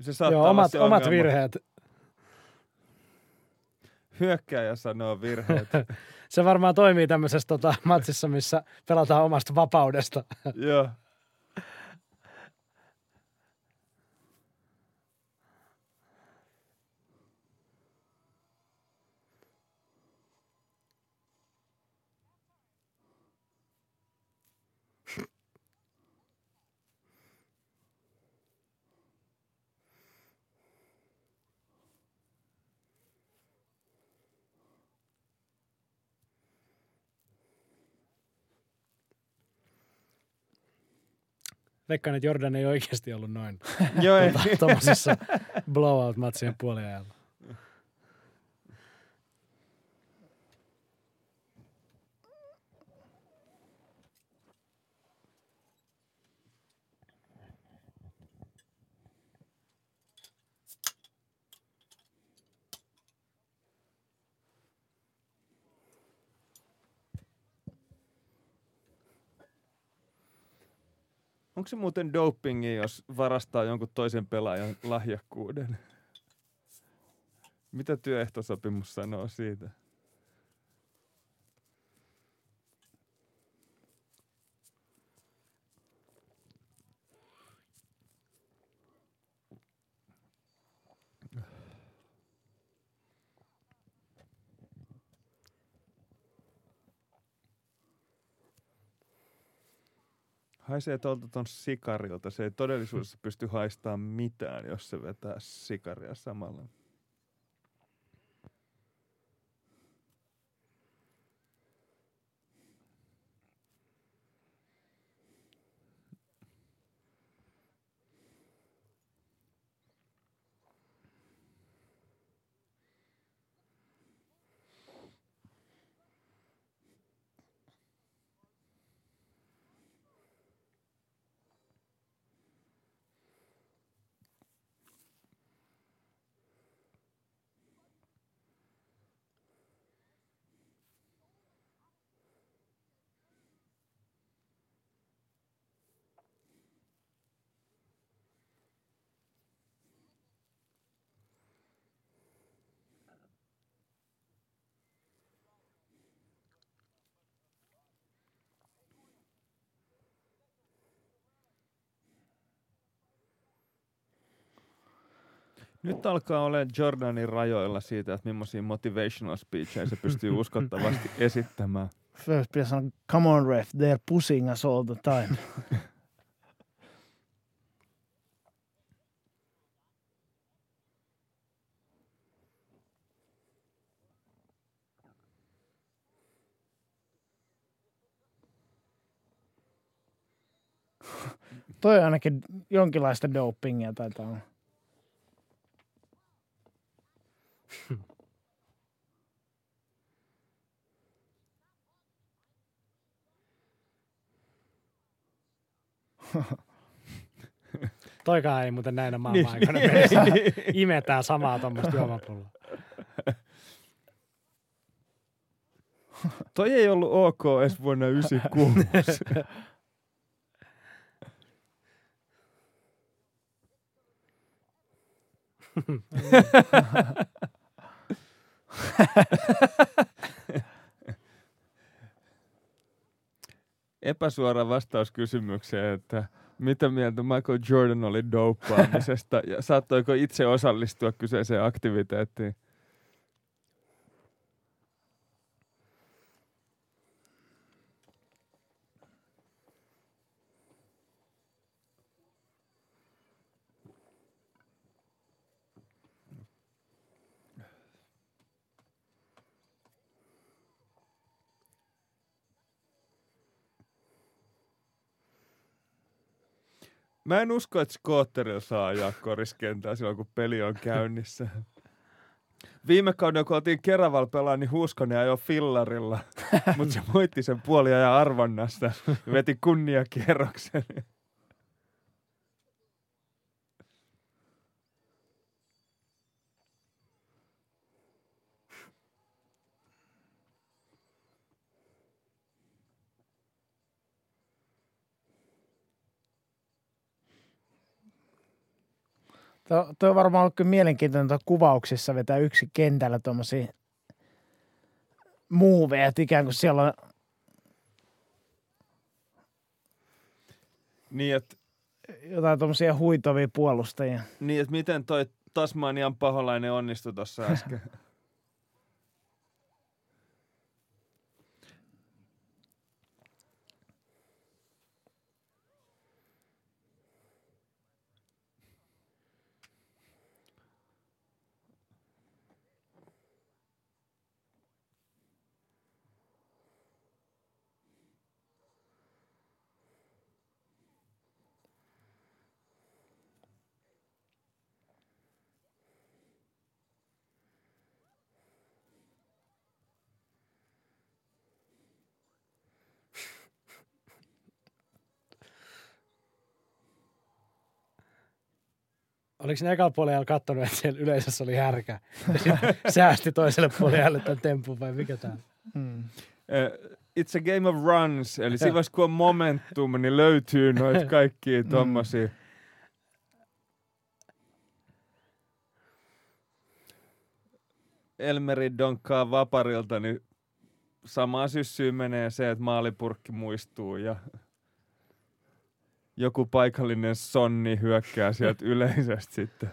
Se saattaa Joo, omat, se omat ongelma. virheet. Hyökkääjä sanoo virheet. Se varmaan toimii tämmöisessä tota, matsissa, missä pelataan omasta vapaudesta. Joo. Veikkaan, että Jordan ei oikeasti ollut noin Joo, ei. tuommoisessa blowout-matsien puoliajalla. Onko se muuten dopingi, jos varastaa jonkun toisen pelaajan lahjakkuuden? Mitä työehtosopimus sanoo siitä? Haisee tuolta ton sikarilta. Se ei todellisuudessa pysty haistamaan mitään, jos se vetää sikaria samalla. Nyt alkaa olemaan Jordanin rajoilla siitä, että millaisia motivational speecheja se pystyy uskottavasti esittämään. First pitäisi sanoa, come on ref, they're pushing us all the time. Toi ainakin jonkinlaista dopingia taitaa olla. Toikaan ei muuten näinä maailman Niin, aikana niin. pelissä imetään samaa tuommoista juomapulloa. Toi ei ollut ok edes vuonna 96. Epäsuora vastaus kysymykseen, että mitä mieltä Michael Jordan oli douppaamisesta ja saattoiko itse osallistua kyseiseen aktiviteettiin? Mä en usko, että skootterilla saa ajaa koriskentää silloin, kun peli on käynnissä. Viime kaudella, kun oltiin Keraval pelaa, niin Huuskonen ajoi fillarilla, mutta se voitti sen puoli ja arvonnasta. Veti kunniakierroksen. Tuo, on varmaan ollut kyllä mielenkiintoista kuvauksissa vetää yksi kentällä tuommoisia muuveja, että ikään kuin siellä on Niin, että jotain tuommoisia huitovia puolustajia. niin, et miten toi Tasmanian paholainen onnistui tuossa äsken. Oliko ne ekalla puolella kattonut, että siellä yleisössä oli härkä? Säästi toiselle puolelle tämän tempun vai mikä tämä? Eh, It's a game of runs, eli siinä vaiheessa kun on momentum, niin löytyy noita kaikkia tommosia. Elmeri donkkaa vaparilta, niin samaan syssyyn menee se, että maalipurkki muistuu ja joku paikallinen sonni hyökkää sieltä yleisesti sitten.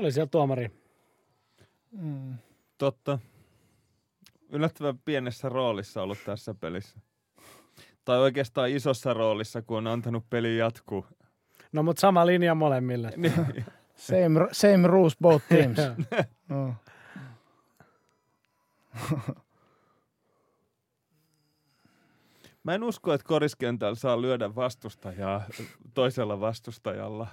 Oli siellä tuomari. Totta. Yllättävän pienessä roolissa ollut tässä pelissä. Tai oikeastaan isossa roolissa, kun on antanut peli jatkuu. No mutta sama linja molemmille. Niin. Same, same rules both teams. no. Mä en usko, että koriskentällä saa lyödä vastustajaa toisella vastustajalla.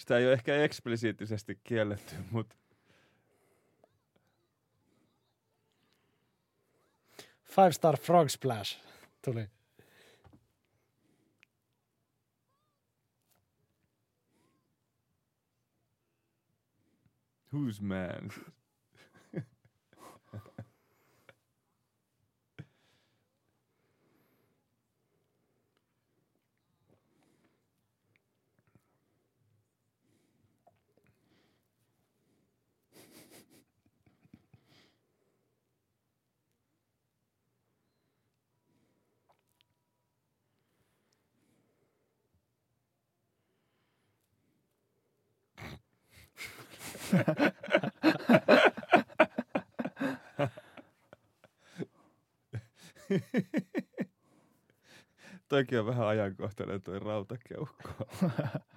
Sitä ei ole ehkä eksplisiittisesti kielletty, mutta Five Star Frog Splash tuli. who's man? Toikin on vähän ajankohtainen toi rautakeuhko.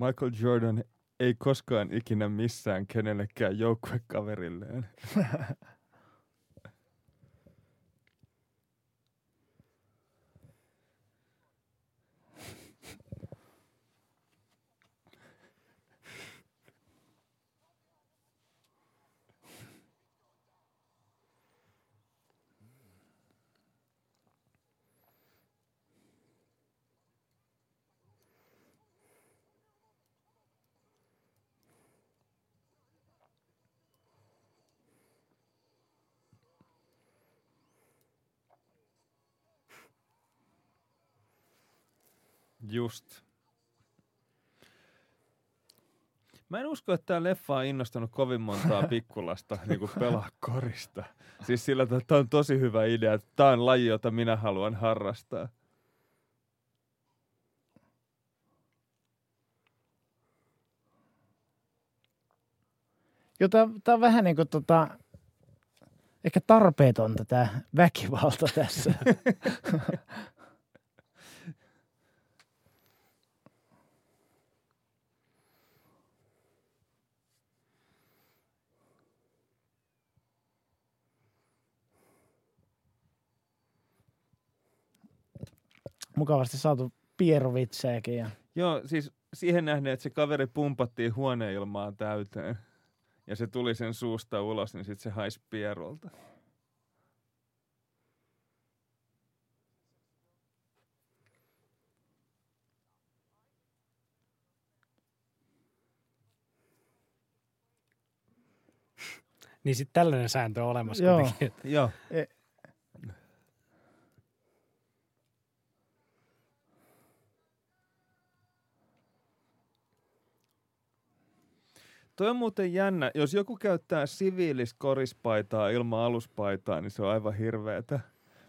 Michael Jordan ei koskaan ikinä missään kenellekään joukkuekaverilleen. Just. Mä en usko, että tämä leffa on innostanut kovin montaa pikkulasta niin pelaa korista. Siis sillä että tämä on tosi hyvä idea. Tämä on laji, jota minä haluan harrastaa. Joo, tämä on vähän niin kuin tota, ehkä tarpeetonta tämä väkivalta tässä. Mukavasti saatu pieruvitsejäkin. Ja... Joo, siis siihen nähden, että se kaveri pumpattiin huoneilmaan täyteen ja se tuli sen suusta ulos, niin sitten se haisi pierolta. Niin sitten tällainen sääntö on olemassa Joo. Joo. Toi on muuten jännä. Jos joku käyttää siviilistä korispaitaa ilman aluspaitaa, niin se on aivan hirveetä.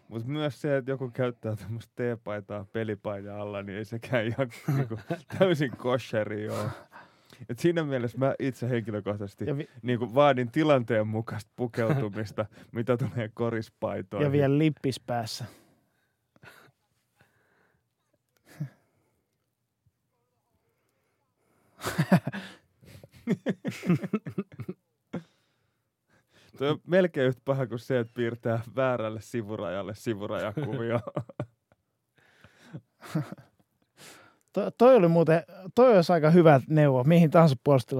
Mutta myös se, että joku käyttää tämmöistä teepaitaa pelipaidan alla, niin ei sekään ihan niinku, täysin kosheri ole. Et siinä mielessä mä itse henkilökohtaisesti vi- niin kuin vaadin tilanteen mukaista pukeutumista, mitä tulee korispaitoihin. ja vielä lippis päässä. Toi on melkein yhtä paha kuin se, että piirtää väärälle sivurajalle sivurajakuvia. To, toi oli muuten, toi olisi aika hyvä neuvo, mihin tahansa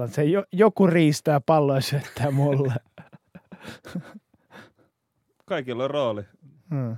se jo, joku riistää palloa ja syöttää mulle. Kaikilla on rooli. Hmm.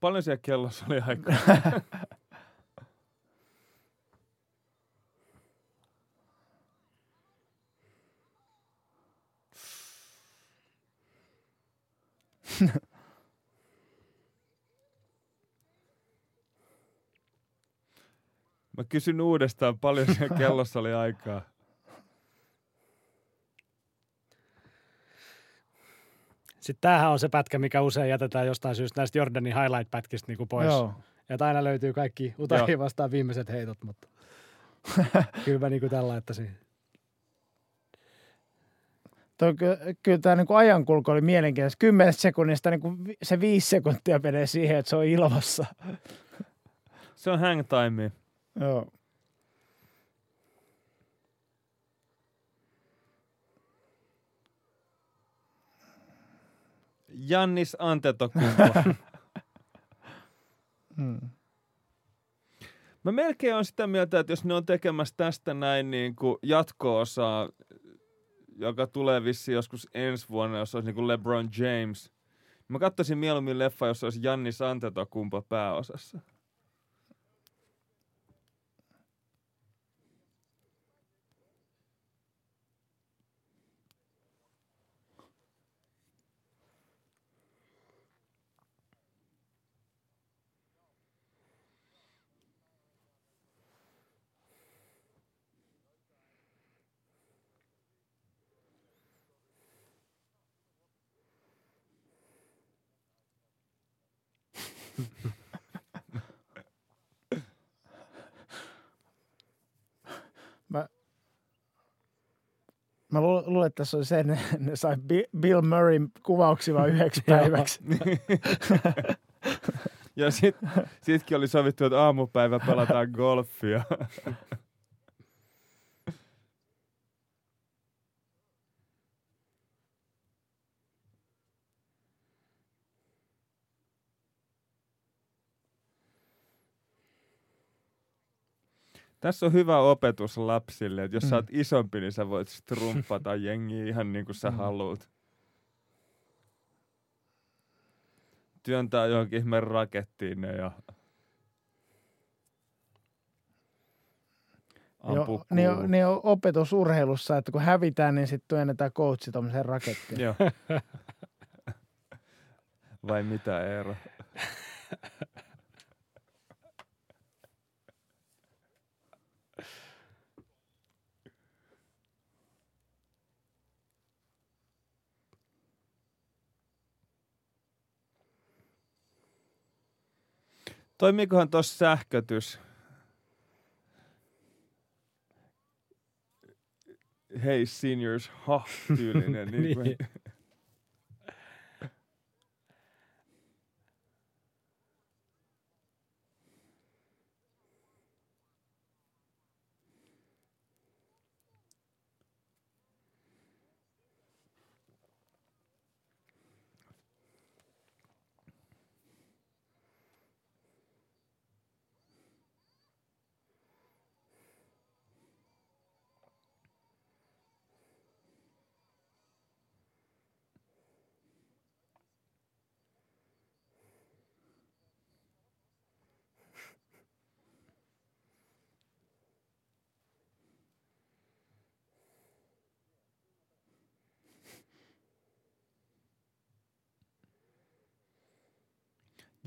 Paljon siellä kellossa oli aikaa. Mä kysyn uudestaan, paljon siellä kellossa oli aikaa. Sitten tämähän on se pätkä, mikä usein jätetään jostain syystä näistä Jordanin highlight-pätkistä niin kuin pois. Joo. Että aina löytyy kaikki Utahin vastaan viimeiset heitot, mutta kyllä mä niin kuin tällä, että siinä. Toi, ky- kyllä tämä niin ajankulku oli mielenkiintoista. Kymmenestä sekunnista niin kuin se viisi sekuntia menee siihen, että se on ilmassa. Se on hang time. Joo. Jannis Antetokumpo. Hmm. Mä melkein on sitä mieltä, että jos ne on tekemässä tästä näin niin kuin jatko-osaa, joka tulee vissiin joskus ensi vuonna, jos olisi niin kuin LeBron James. Mä katsoisin mieluummin leffa, jos olisi Jannis Antetokumpo pääosassa. Mä, mä lu- luulen, että tässä oli se, että ne, ne sai Bi- Bill Murray kuvauksia vain yhdeksi päiväksi. Ja sit, sitkin oli sovittu, että aamupäivä pelataan golfia. Tässä on hyvä opetus lapsille, että jos sä oot isompi, niin sä voit strumppata jengiä ihan niin kuin sä haluut. Työntää johonkin ihmeen rakettiin ne ja ampuu Jo, niin, on, niin on opetus urheilussa, että kun hävitään, niin sitten työnnetään coachi tuommoiseen rakettiin. Joo. Vai mitä Eero? Toimiikohan tuossa sähkötys? Hey seniors, ha, tyylinen. niin. Niin.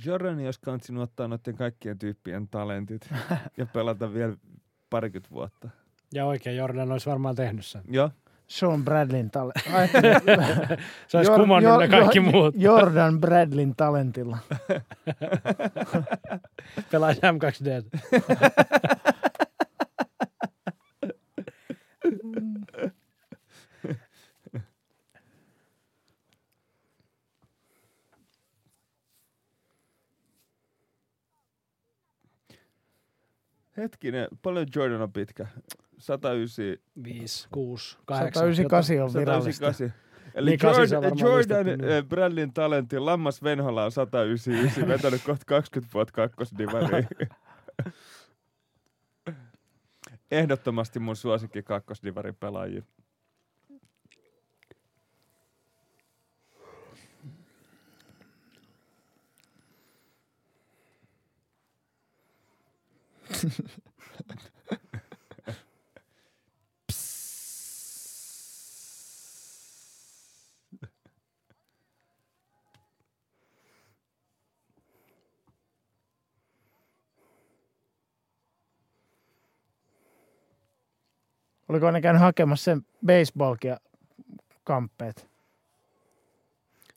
Jordan olisi kansinut ottaa noiden kaikkien tyyppien talentit ja pelata vielä parikymmentä vuotta. Ja oikein Jordan olisi varmaan tehnyt sen. Joo. Sean Bradlin talent. Se olisi kumannut ne kaikki muut. Jordan Bradlin talentilla. Pelaisi M2D. Hetkinen, paljon Jordan on pitkä? 109, 5, 6, 8. 198 on virallista. 198. Eli Niin, Jordan, Jordan äh, Bradlin talentti Lammas Venhola on 199, vetänyt kohta 20 vuotta kakkosdivariin. Ehdottomasti mun suosikki kakkosdivarin pelaajia. Oliko ne käynyt hakemassa sen baseballkia kamppeet?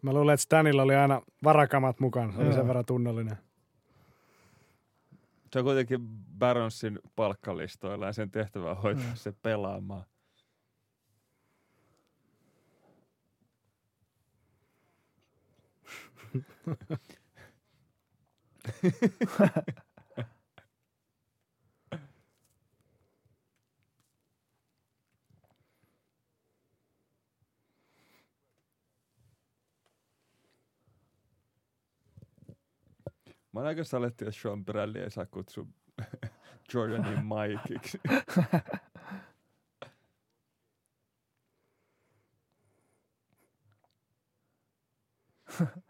Mä luulen, että Stanilla oli aina varakamat mukana. Se oli Joo. sen verran tunnollinen se on kuitenkin Baronsin palkkalistoilla ja sen tehtävä on hoitaa mm. se pelaamaan. Mä oon aika saletti, että Sean Bradley ei saa kutsua Jordanin Mikeiksi.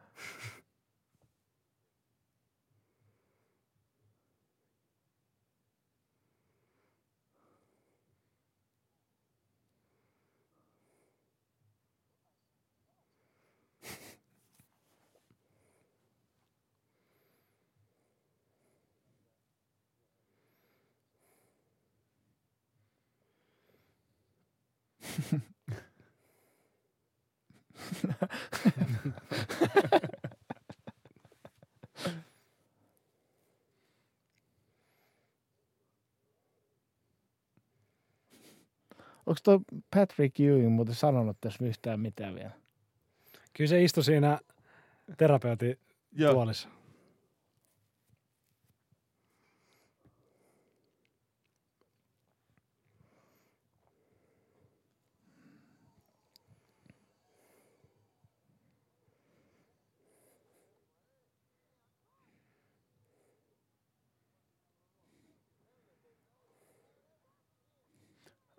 Onko tuo Patrick Ewing muuten sanonut tässä yhtään mitään vielä? Kyllä se istui siinä terapeutin tuolissa.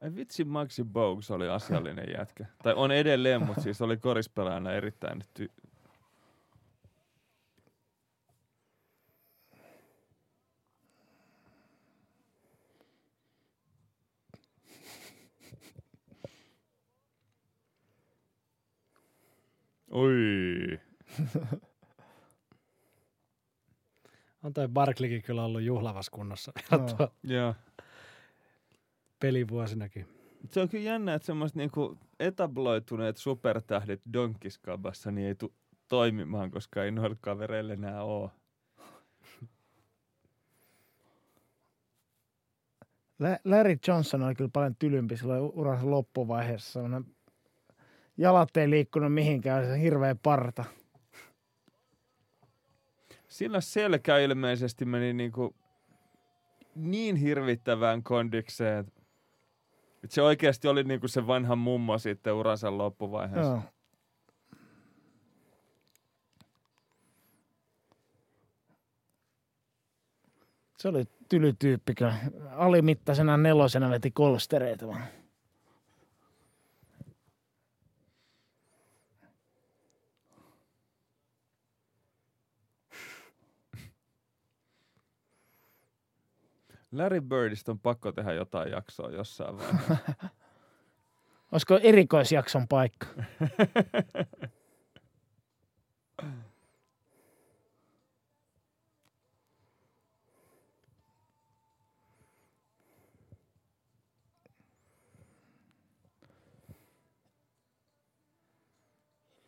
Ai vitsi, Maxi Bogues oli asiallinen jätkä. Tai on edelleen, mutta siis oli korispelaajana erittäin ty- Oi. On toi Barklikin kyllä ollut juhlavassa kunnossa Joo. Joo. Pelivuosinakin. Se on kyllä jännä, että semmoiset niinku etabloituneet supertähdit Donkiskabassa niin ei tu- toimimaan, koska ei noilla kavereille enää ole. Lä- Larry Johnson oli kyllä paljon tylympi silloin uransa loppuvaiheessa. Sellainen jalat ei liikkunut mihinkään, se hirveä parta. Sillä selkä ilmeisesti meni niinku niin hirvittävään kondikseen, että se oikeasti oli niinku se vanha mummo sitten uransa loppuvaiheessa. Joo. Se oli tylytyyppi. Alimittaisena nelosena veti kolstereita vaan. Larry Birdistä on pakko tehdä jotain jaksoa jossain vaiheessa. Olisiko erikoisjakson paikka?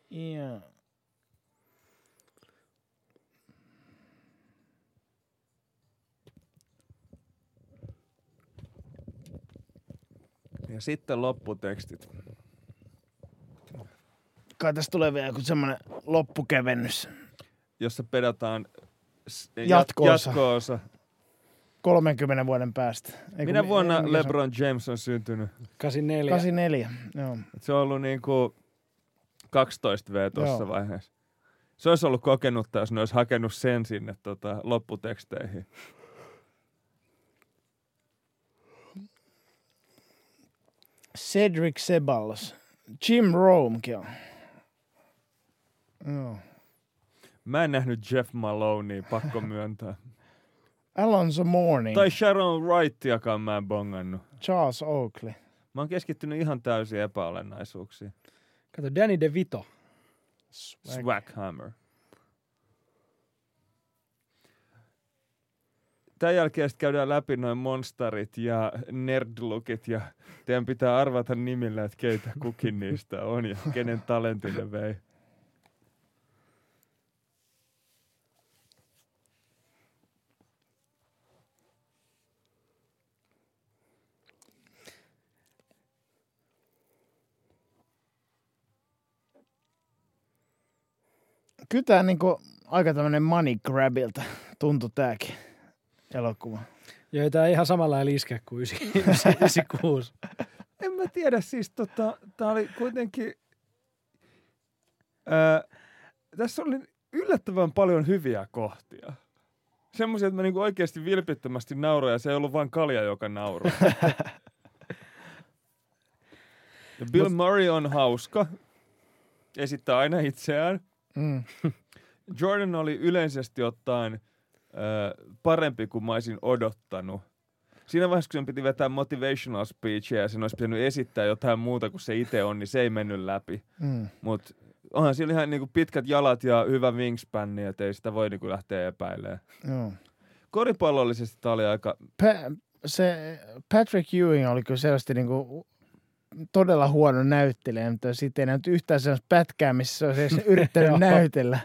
Joo. Ja sitten lopputekstit. Kai tässä tulee vielä joku semmoinen loppukevennys. jossa pedataan Jatko-osa. jatko-osa. 30 vuoden päästä. Ei, Minä kun- vuonna ei? LeBron James on syntynyt? 84. 84, joo. Et Se on ollut niinku 12 V tuossa vaiheessa. Se olisi ollut kokenutta, jos ne olisi hakenut sen sinne tota, lopputeksteihin. Cedric Ceballos. Jim Romekin on. Joo. Mä en nähnyt Jeff Maloney, pakko myöntää. Alonso Mourning. tai Sharon Wrightiakaan mä en bongannut. Charles Oakley. Mä oon keskittynyt ihan täysin epäolennaisuuksiin. Kato, Danny DeVito. Swaghammer. Tämän jälkeen käydään läpi noin monstarit ja nerdlookit ja teidän pitää arvata nimillä, että keitä kukin niistä on ja kenen talentin ne vei. Kyllä tämä niinku aika tämmöinen money grabilta tuntui tämäkin elokuva. Ja ei tämä ihan samalla lailla iske kuin 96. En mä tiedä, siis tota, tää oli kuitenkin, ää, tässä oli yllättävän paljon hyviä kohtia. Semmoisia, että mä niinku oikeasti vilpittömästi nauroin ja se ei ollut vain kalja, joka nauroi. ja Bill Murray on hauska, esittää aina itseään. Mm. Jordan oli yleisesti ottaen äh, parempi kuin mä olisin odottanut. Siinä vaiheessa, kun sen piti vetää motivational speechia ja sen olisi pitänyt esittää jotain muuta kuin se itse on, niin se ei mennyt läpi. Mm. Mutta onhan sillä ihan niinku pitkät jalat ja hyvä wingspan, että ei sitä voi niinku lähteä epäilemään. Joo. Koripallollisesti tämä oli aika... Pa- se Patrick Ewing oli kyllä selvästi niinku todella huono näyttelijä, mutta sitten ei näytä yhtään sellaista pätkää, missä se olisi yrittänyt näytellä.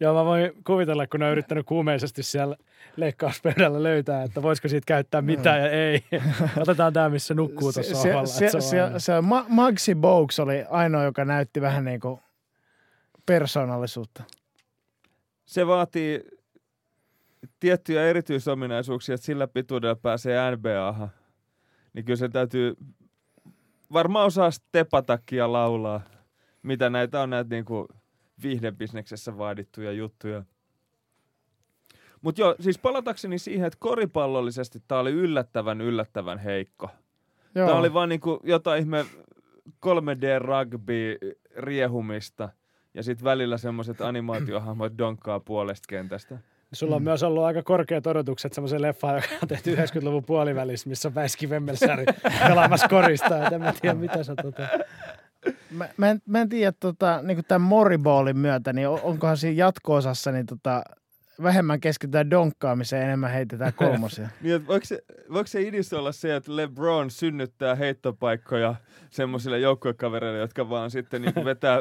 Joo, mä voin kuvitella, kun ne on yrittänyt kuumeisesti siellä leikkauspöydällä löytää, että voisiko siitä käyttää mitään ja ei. Otetaan tämä, missä nukkuu tuossa se, sohvalla. se, se, se, on se, se Ma- Maxi Bogues oli ainoa, joka näytti vähän niin kuin persoonallisuutta. Se vaatii tiettyjä erityisominaisuuksia, että sillä pituudella pääsee NBAhan. Niin kyllä se täytyy varmaan osaa stepatakin ja laulaa, mitä näitä on näitä niinku viihdebisneksessä vaadittuja juttuja. Mutta joo, siis palatakseni siihen, että koripallollisesti tämä oli yllättävän, yllättävän heikko. Tämä oli vaan niinku jotain ihme 3D-rugby riehumista ja sitten välillä semmoiset animaatiohahmot donkkaa puolesta kentästä. Sulla on myös ollut aika korkeat odotukset semmoisen leffaan, joka on tehty 90-luvun puolivälissä, missä on Väiski Vemmelsääri pelaamassa korista. Et en mä tiedä, mitä sä tota... Mä, mä, en, mä en tiedä, tota, niin tämän Moriballin myötä, niin on- onkohan siinä jatko-osassa niin tota, vähemmän keskitytään donkkaamiseen ja enemmän heitetään kolmosia. Niin, voiko, se, voiko se idis olla se, että LeBron synnyttää heittopaikkoja semmoisille joukkuekavereille, jotka vaan sitten niin vetää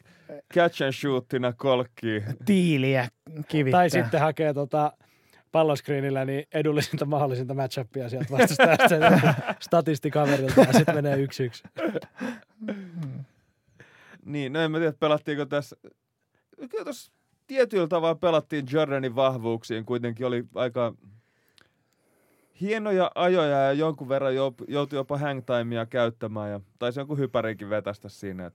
catch and shootina kolkkiin. Tiiliä kivittää. Tai sitten hakee tota palloskriinillä niin edullisinta mahdollisinta matchupia sieltä vastustajasta statistikaverilta ja sitten menee yksi yksi. Niin, no en mä tiedä, pelattiinko tässä... Kyllä tuossa tietyllä tavalla pelattiin Jordanin vahvuuksiin. Kuitenkin oli aika hienoja ajoja ja jonkun verran jou- joutui jopa hangtimea käyttämään. Ja taisi jonkun hypärinkin vetästä siinä. Et,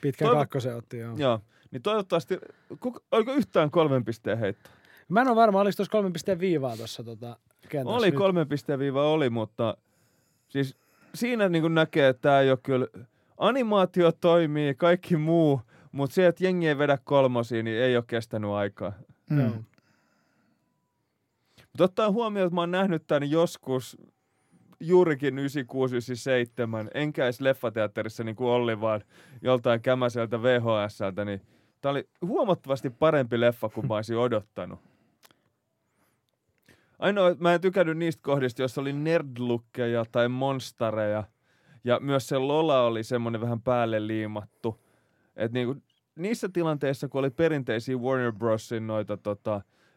Pitkän Toivo- kakkosen otti, joo. joo, niin toivottavasti... Kuka, oliko yhtään kolmen pisteen heitto? Mä en ole varma, oliko tuossa kolmen pisteen viivaa tuossa tota, kentässä. Oli nyt. kolmen pisteen viiva oli, mutta siis siinä niin näkee, että tämä ei ole kyllä... Animaatio toimii, kaikki muu, mutta se, että jengi ei vedä kolmosia, niin ei ole kestänyt aikaa. Mm. Joo. Mutta ottaa huomioon, että mä oon nähnyt tämän joskus juurikin 96-97, enkä edes leffateatterissa niin kuin Olli, vaan joltain kämäseltä VHSltä, niin tämä oli huomattavasti parempi leffa kuin mä olisin odottanut. Ainoa, mä en tykännyt niistä kohdista, joissa oli nerdlukkeja tai monstareja, ja myös se Lola oli semmoinen vähän päälle liimattu. Et niinku, niissä tilanteissa, kun oli perinteisiä Warner Brosin noita tota,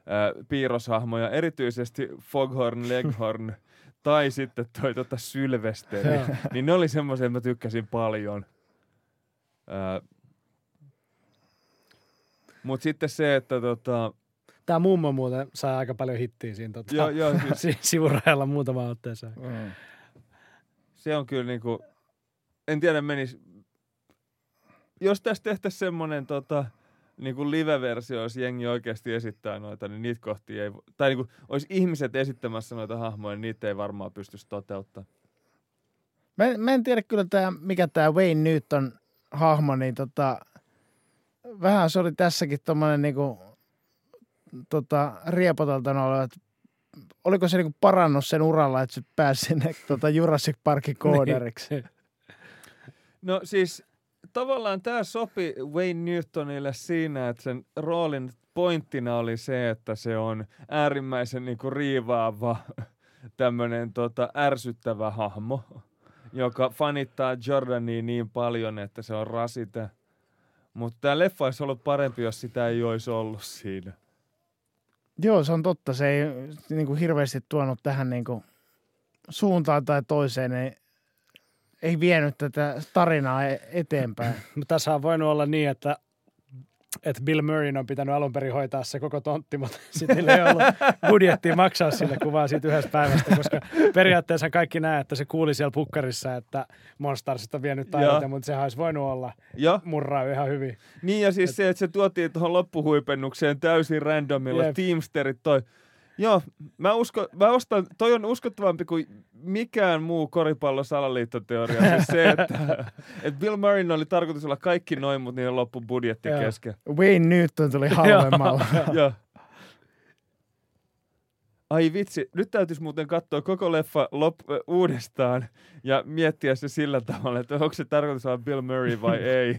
ää, piirroshahmoja, erityisesti Foghorn Leghorn tai sitten toi tota Sylvester, Joo. niin ne oli semmoisia, että mä tykkäsin paljon. Mutta sitten se, että tota, Tämä mummo muuten sai aika paljon hittiä siinä tota, joo, joo, siis si- sivurajalla muutama otteeseen. Mm. se on kyllä niinku, en tiedä menis, jos tästä tehtäisiin semmoinen tota, niinku live-versio, jos jengi oikeasti esittää noita, niin niitä kohtia ei, tai niinku, olisi ihmiset esittämässä noita hahmoja, niin niitä ei varmaan pystyisi toteuttamaan. Mä, en, mä en tiedä kyllä tää, mikä tämä Wayne Newton hahmo, niin tota, vähän se oli tässäkin tommonen niinku, tota, riepoteltana oleva, että oliko se niinku parannut sen uralla, että se pääsi sinne tota Jurassic Parkin kooderiksi. Niin. No siis tavallaan tämä sopi Wayne Newtonille siinä, että sen roolin pointtina oli se, että se on äärimmäisen niinku riivaava tämmöinen tota, ärsyttävä hahmo, joka fanittaa Jordania niin paljon, että se on rasite. Mutta tämä leffa olisi ollut parempi, jos sitä ei olisi ollut siinä. Joo, se on totta. Se ei niinku hirveästi tuonut tähän niinku suuntaan tai toiseen. Ei, ei vienyt tätä tarinaa e- eteenpäin. Tässä on voinut olla niin, että että Bill Murray on pitänyt alun perin hoitaa se koko tontti, mutta sitten ei ollut budjettia maksaa sille kuvaa siitä yhdestä päivästä, koska periaatteessa kaikki näe, että se kuuli siellä pukkarissa, että Monstars on vienyt taidot, mutta sehän olisi voinut olla Joo. murraa ihan hyvin. Niin ja siis se, että se tuotiin tuohon loppuhuipennukseen täysin randomilla. Jep. Teamsterit toi. Joo, mä, usko, mä ostan, toi on uskottavampi kuin mikään muu koripallon salaliittoteoria. Siis se, että, että Bill Murray oli tarkoitus olla kaikki noin, mutta niiden loppu budjetti Joo. kesken. Wayne Newton tuli halvemmalla. Joo. Ai vitsi, nyt täytyisi muuten katsoa koko leffa lop- äh, uudestaan ja miettiä se sillä tavalla, että onko se tarkoitus olla Bill Murray vai ei.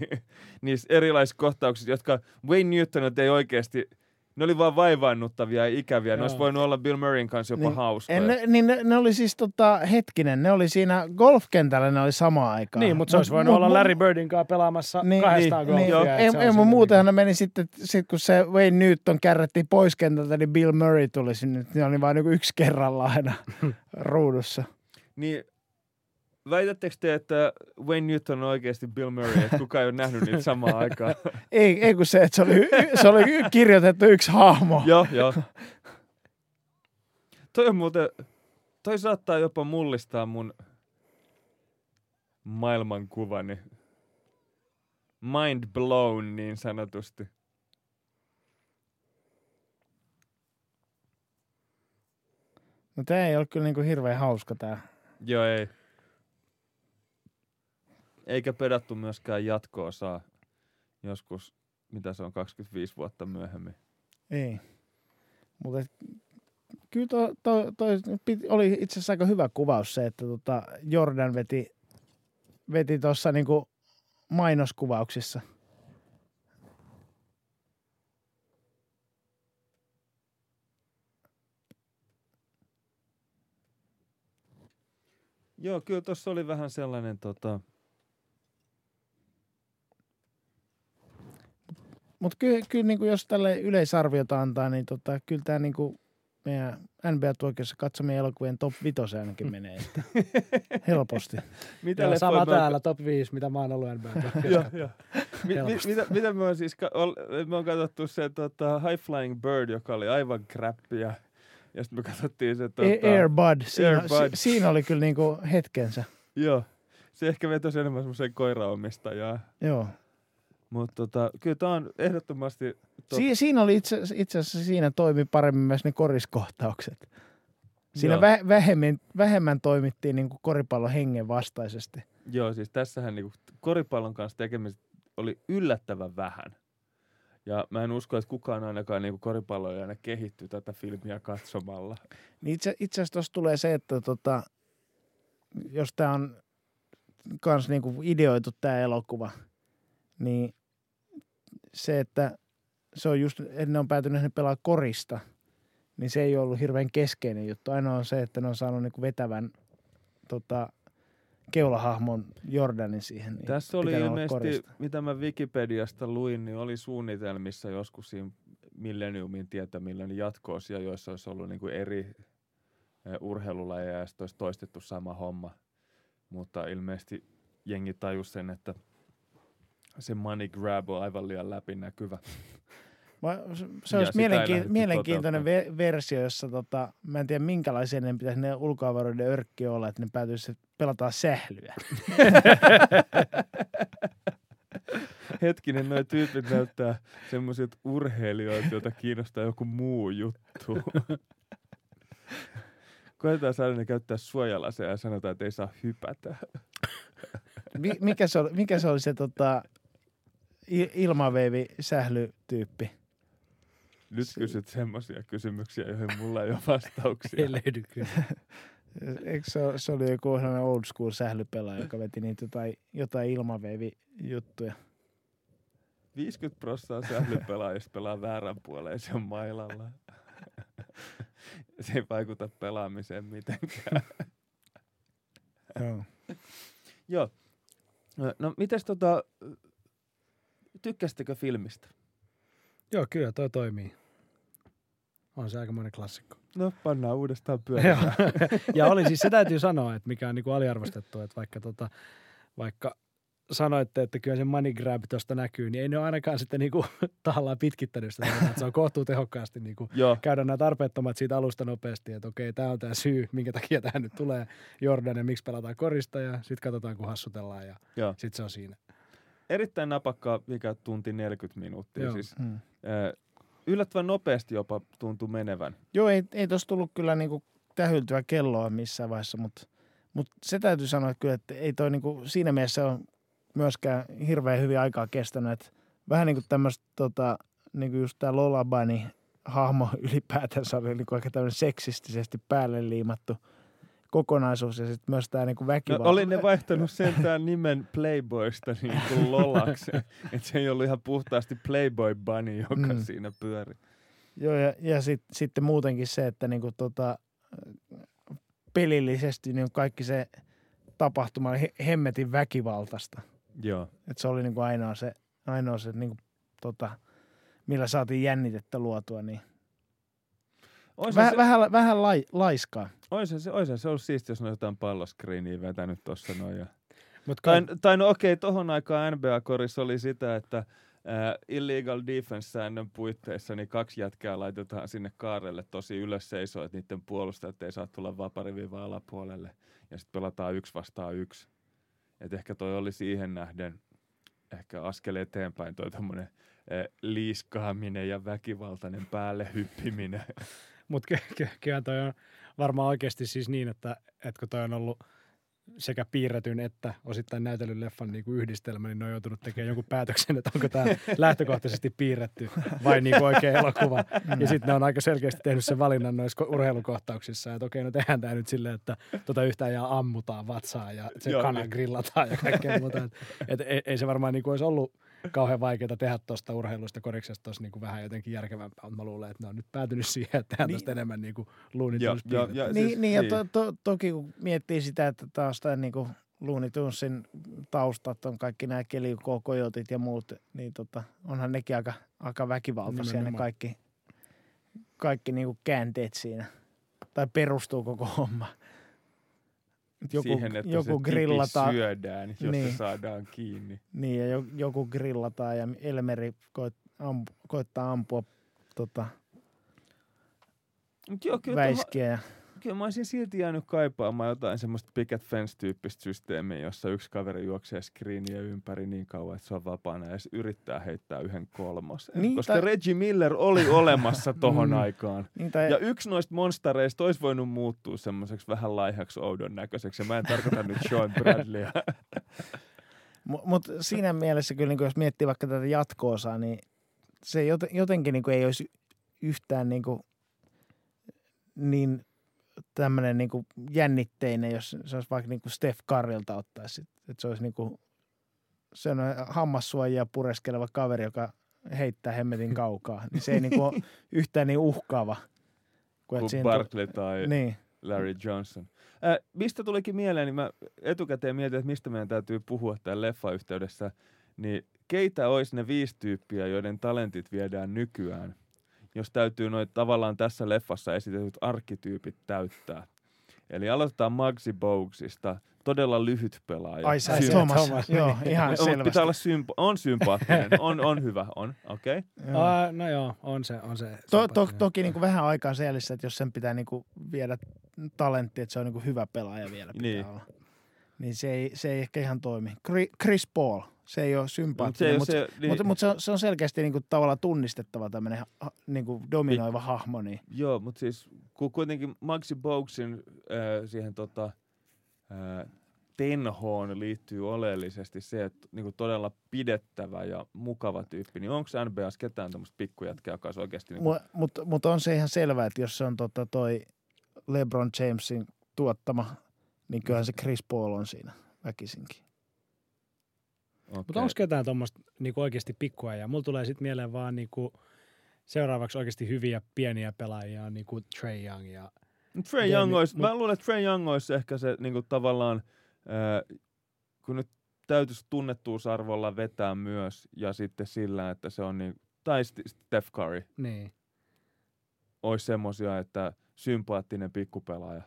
Niissä erilaisissa kohtauksissa, jotka Wayne Newton ei oikeasti, ne oli vaan vaivaannuttavia ja ikäviä. Ne olisi voinut olla Bill Murrayn kanssa jopa Niin, hauskoja. En, ne, niin ne, ne, oli siis tota, hetkinen, ne oli siinä golfkentällä, ne oli samaan aikaan. Niin, mutta se olisi voinut mut- olla Larry Birdin kanssa pelaamassa Niin, kahdestaan niin, golfia. joo. että Ei, ei muutenhan niinku- ne meni sitten, sit kun se Wayne Newton kärrättiin pois kentältä, niin Bill Murray tuli sinne. Ne oli vain niin yksi kerralla aina ruudussa. Niin, väitättekö te, että Wayne Newton on oikeasti Bill Murray, että kukaan ei ole nähnyt niitä samaan aikaan? Ei, ei kun se, että se oli, se oli kirjoitettu yksi hahmo. joo, joo. Toi on muuten, toi saattaa jopa mullistaa mun maailmankuvani. Mind blown niin sanotusti. No tää ei ole kyllä niinku hirveän hauska tää. Joo, ei. Eikä pedattu myöskään jatkoa saa joskus, mitä se on, 25 vuotta myöhemmin. Ei. Mutta kyllä toi, toi, toi oli itse asiassa aika hyvä kuvaus se, että tota Jordan veti, veti tuossa niinku mainoskuvauksissa. Joo, kyllä tuossa oli vähän sellainen tota, Mutta kyllä, kyllä niinku jos tälle yleisarviota antaa, niin tota, kyllä tämä niinku meidän NBA-tuokiossa katsomien elokuvien top 5 ainakin menee. Että helposti. Mitä Joo, leffoja sama mä oon- täällä, top 5, mitä mä oon ollut NBA. Mi, mi, Helposti. mitä, mitä me on siis, ka- ol, me on katsottu se tota, High Flying Bird, joka oli aivan kräppiä. Ja sitten me katsottiin se tota, Tota, Airbud, siinä, Air Bud. Si, siinä oli kyllä niinku hetkensä. Joo. Se ehkä vetosi enemmän semmoiseen koiraomistajaan. Joo. Mutta tota, kyllä tämä on ehdottomasti... Top. Si, siinä oli itse, itse asiassa siinä toimi paremmin myös ne koriskohtaukset. Siinä vä, vähemmän, vähemmän toimittiin niin kuin koripallon hengen vastaisesti. Joo, siis tässähän niinku koripallon kanssa tekemistä oli yllättävän vähän. Ja mä en usko, että kukaan ainakaan niinku koripalloilijana kehittyy tätä filmiä katsomalla. Niin itse, itse asiassa tuossa tulee se, että tota, jos tämä on kans niin kuin ideoitu tämä elokuva, niin se, että se on just, että ne on päätynyt ne pelaa korista, niin se ei ole ollut hirveän keskeinen juttu. Ainoa on se, että ne on saanut niin kuin vetävän tota, keulahahmon Jordanin siihen. Niin Tässä oli ilmeisesti, korista. mitä mä Wikipediasta luin, niin oli suunnitelmissa joskus siinä Millenniumin tietämillä niin jatko-osia, joissa olisi ollut niin kuin eri eh, urheilulajeja ja sitten olisi toistettu sama homma. Mutta ilmeisesti jengi tajus sen, että se money grab on aivan liian läpinäkyvä. Mä- Se olisi sitä ei mielenki- lähdetty mielenkiintoinen ve- versio, jossa tota, mä en tiedä minkälaisia ne pitäisi ne ulkoavaruuden örkki olla, että ne päätyisi pelataan sählyä. Hetkinen, nuo tyypit näyttää semmoisilta urheilijoilta, joita kiinnostaa joku muu juttu. Koetetaan saada ne käyttää suojalaseja ja sanotaan, että ei saa hypätä. Mi- mikä, se oli, mikä se oli se tota, ilmaveivi sählytyyppi? Nyt kysyt semmoisia kysymyksiä, joihin mulla ei ole vastauksia. Ei löydy kyllä. Eikö se, se oli joku sellainen old school sählypelaaja, joka veti niitä jotain, jotain ilmaveivi-juttuja. 50 prosenttia sählypelaajista pelaa väärän puoleen ja se on mailalla. se ei vaikuta pelaamiseen mitenkään. Joo. Joo. No mites tota, tykkäsittekö filmistä? Joo, kyllä toi toimii. On se aikamoinen klassikko. No pannaan uudestaan pyörimään. ja oli siis, se täytyy sanoa, että mikä on niinku aliarvostettu, että vaikka, tota, vaikka sanoitte, että kyllä se money grab tuosta näkyy, niin ei ne ole ainakaan sitten niinku tahallaan pitkittänyt sitä. Että se on kohtuu tehokkaasti niinku käydä nämä tarpeettomat siitä alusta nopeasti, että okei, tämä on tämä syy, minkä takia tähän nyt tulee Jordan ja miksi pelataan korista ja sitten katsotaan, kun hassutellaan ja sitten se on siinä. Erittäin napakkaa, mikä tunti 40 minuuttia. Joo. Siis, Mm. äh, yllättävän nopeasti jopa tuntuu menevän. Joo, ei, ei tuossa tullut kyllä niinku tähyltyä kelloa missään vaiheessa, mutta mut se täytyy sanoa että kyllä, että ei toi niinku, siinä mielessä on myöskään hirveän hyvin aikaa kestänyt. Että vähän niin kuin tämmöistä, tota, niin kuin just tämä Lollabani hahmo ylipäätänsä oli niin kuin aika tämmöinen seksistisesti päälle liimattu kokonaisuus ja sitten myös tämä niin No, väkivalta. oli ne vaihtanut sentään nimen Playboysta niin kuin Lolaksi. että se ei ollut ihan puhtaasti Playboy Bunny, joka Mm. siinä pyöri. Joo, ja, ja sit, sitten muutenkin se, että niinku tota, pelillisesti niin kaikki se tapahtuma oli he, hemmetin väkivaltaista. Joo. Et se oli niinku ainoa se, ainoa se niinku, tota, millä saatiin jännitettä luotua. Niin. Oisa Väh, se, vähän, vähän lai, laiskaa. oisa se, oisa se ollut siistiä, jos ne jotain palloskriiniä vetänyt tuossa noin. Ja... Mutta Tai, tai no okei, tohon aikaan NBA-korissa oli sitä, että ää, illegal defense-säännön puitteissa niin kaksi jätkää laitetaan sinne kaarelle tosi ylös seisoo, että niiden puolustajat ei saa tulla vapariviivan alapuolelle. Ja sitten pelataan yksi vastaan yksi. Et ehkä toi oli siihen nähden ehkä askel eteenpäin toi tommonen liiskaaminen ja väkivaltainen päälle hyppiminen. Mutta ky- ky- kyllähän toi on varmaan oikeasti siis niin, että, että kun toi on ollut sekä piirretyn että osittain näytellyn leffan niin kuin yhdistelmä, niin ne on joutunut tekemään jonkun päätöksen, että onko tämä lähtökohtaisesti piirretty vai niin kuin oikea elokuva. Ja sitten ne on aika selkeästi tehnyt sen valinnan noissa ko- urheilukohtauksissa, että okei, no tehdään tämä nyt silleen, että tota yhtään ja ammutaan vatsaa ja se Joo, kana grillataan ja kaikkea muuta. Et, et, ei, ei, se varmaan niin kuin olisi ollut kauhean vaikeaa tehdä tuosta urheilusta koriksesta tuossa niin kuin vähän jotenkin järkevämpää, mutta mä luulen, että ne on nyt päätynyt siihen, että tehdään Niin. tuosta enemmän niin kuin Niin, siis- niin, ja niin. to, to, toki kun miettii sitä, että taas tämä niin Looney Tunesin taustat on kaikki nämä kelikokojotit ja muut, niin tota, onhan nekin aika, aika väkivaltaisia ne Nimenomaan. kaikki, kaikki niin käänteet siinä. Tai perustuu koko homma. Joku, Siihen, että joku se tipi grillataan, syödään, jos Niin. se saadaan kiinni. niin, ja jo- joku grillataan ja Elmeri koet, ampu, koittaa ampua tota, Mut joo, kyllä, tohon, väiskiä. Kyllä mä olisin silti jäänyt kaipaamaan jotain semmoista picket fence-tyyppistä systeemiä, jossa yksi kaveri juoksee screeniä ympäri niin kauan, että se on vapaana ja yrittää heittää yhden kolmosen. Niin, koska tai- Reggie Miller oli olemassa tohon Mm. aikaan. niin, tai, Ja yksi noista monstareista olisi voinut muuttua semmoiseksi vähän laihaksi oudon näköiseksi. Ja mä en tarkoita nyt Sean Bradleyä. Mutta siinä mielessä kyllä, niin jos miettii vaikka tätä jatko-osaa, niin se joten, jotenkin niin ei olisi yhtään niin, kuin, niin tämmöinen niin jännitteinen, jos se olisi vaikka niin Steph Currylta ottaisi. Että se olisi niin kuin, se on hammassuojia pureskeleva kaveri, joka heittää hemmetin kaukaa. Niin se ei niin kuin ole yhtään niin uhkaava. Kuin, kuin siinä tu- Barkley tai Niin. Larry Johnson. Äh, mistä tulikin mieleen, niin mä etukäteen mietin, että mistä meidän täytyy puhua tämän leffa-yhteydessä. Niin keitä olisi ne viisi tyyppiä, joiden talentit viedään nykyään, jos täytyy noit tavallaan tässä leffassa esitetyt arkkityypit täyttää. Eli aloitetaan Muggsy Boguesista, todella lyhyt pelaaja. Ai sä se Thomas. Thomas. Joo, ihan On, selvästi. pitää olla sympa- on sympaattinen, on, on hyvä, on, okei. Okay. Aa, no joo, on se. On se To, to, toki niin kuin vähän aikaa seelissä, että jos sen pitää niin kuin viedä talentti, että se on niin kuin hyvä pelaaja vielä pitää Niin. olla. Niin se ei, se ei ehkä ihan toimi. Chri- Chris Paul, se ei ole Mut se, sympaattinen, ei mutta ole se, niin, mutta mut se, on, se on selkeästi niin kuin tavallaan tunnistettava tämmöinen niin kuin dominoiva hahmo. Niin. Joo, mutta siis kun kuitenkin Maxi Boguesin äh, siihen tota, äh, tenhoon liittyy oleellisesti se, että niinku todella pidettävä ja mukava tyyppi, niin onko NBAs ketään tämmöistä pikkujätkää, joka olisi oikeasti niinku, Mutta mut, mut on se ihan selvää, että jos se on tota toi LeBron Jamesin tuottama, niin kyllähän se Chris Paul on siinä väkisinkin. okay. Mutta onko ketään tuommoista niinku oikeasti pikkua ja mulla tulee sitten mieleen vaan niinku seuraavaksi oikeasti hyviä pieniä pelaajia, niin kuin Trey Young ja Trey Demi- Young olisi, mut- mä luulen, että Trey Young olisi ehkä se niinku tavallaan, äh, kun nyt täytyisi tunnettuusarvolla vetää myös, ja sitten sillä, että se on niin, tai St- Steph Curry, niin. olisi semmosia, että sympaattinen pikkupelaaja.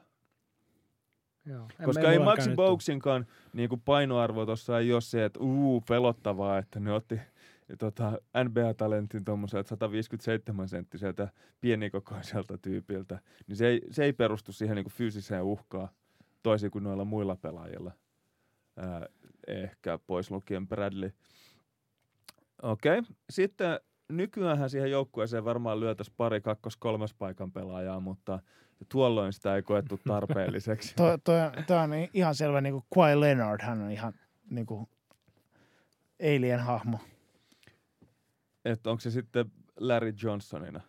Joo. En- Koska ei Maxi käynyt Boguesinkaan niin kuin painoarvo tuossa ei ole se, että uu, pelottavaa, että ne otti tota, NBA-talentin tuommoiselta 157 senttiseltä pienikokoiselta tyypiltä, niin se ei, se ei perustu siihen niin kuin fyysiseen uhkaan, toisin kuin noilla muilla pelaajilla. Ää, ehkä pois lukien Bradley. Okei, okay. sitten nykyäänhän siihen joukkueeseen varmaan lyötäisiin pari kakkos kolmas paikan pelaajaa, mutta tuolloin sitä ei koettu tarpeelliseksi. Toi, toi, toi on ihan selvä, niin kuin Kawhi Leonard, hän on ihan niin kuin alien hahmo. että onko se sitten Larry Johnsonina?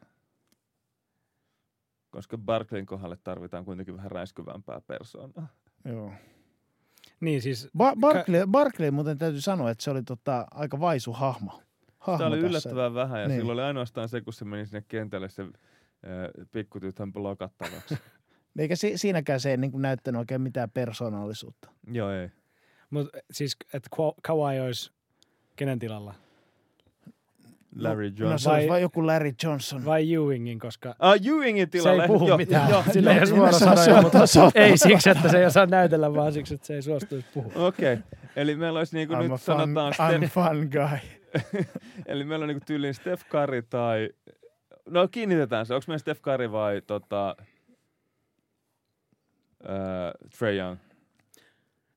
Koska Barkleyn kohdalle tarvitaan kuitenkin vähän räiskyvämpää persoonaa. Joo. Niin siis, Ba- Barkley, Barkley muuten täytyy sanoa, että se oli tota, aika vaisu hahmo. hahmo Sitä oli tässä. yllättävän vähän ja Niin. silloin oli ainoastaan se, kun se meni sinne kentälle se pikkutytön blokattavaksi. Eikä si- siinäkään se ei niin kuin näyttänyt oikein mitään persoonallisuutta. Joo, ei. mut, siis että Kawhi olisi kenen tilalla? Larry No Johnson. se Vai- olisi vain joku Larry Johnson. Vai Ewingin, koska Ah, Ewingin se tilalle. ei puhu joo, mitään. Joo, Sillä ei ole suora Se sanoja, se mutta ei siksi, että se ei osaa näytellä, vaan siksi, että se ei suostuisi puhumaan. Okei, okay. eli meillä olisi niinku I'm, a nyt fun, sanotaan, I'm a fun guy. eli meillä on niinku tyyliin Steph Curry tai, no kiinnitetään se, onko meillä Steph Curry vai tota, äh, Trey Young?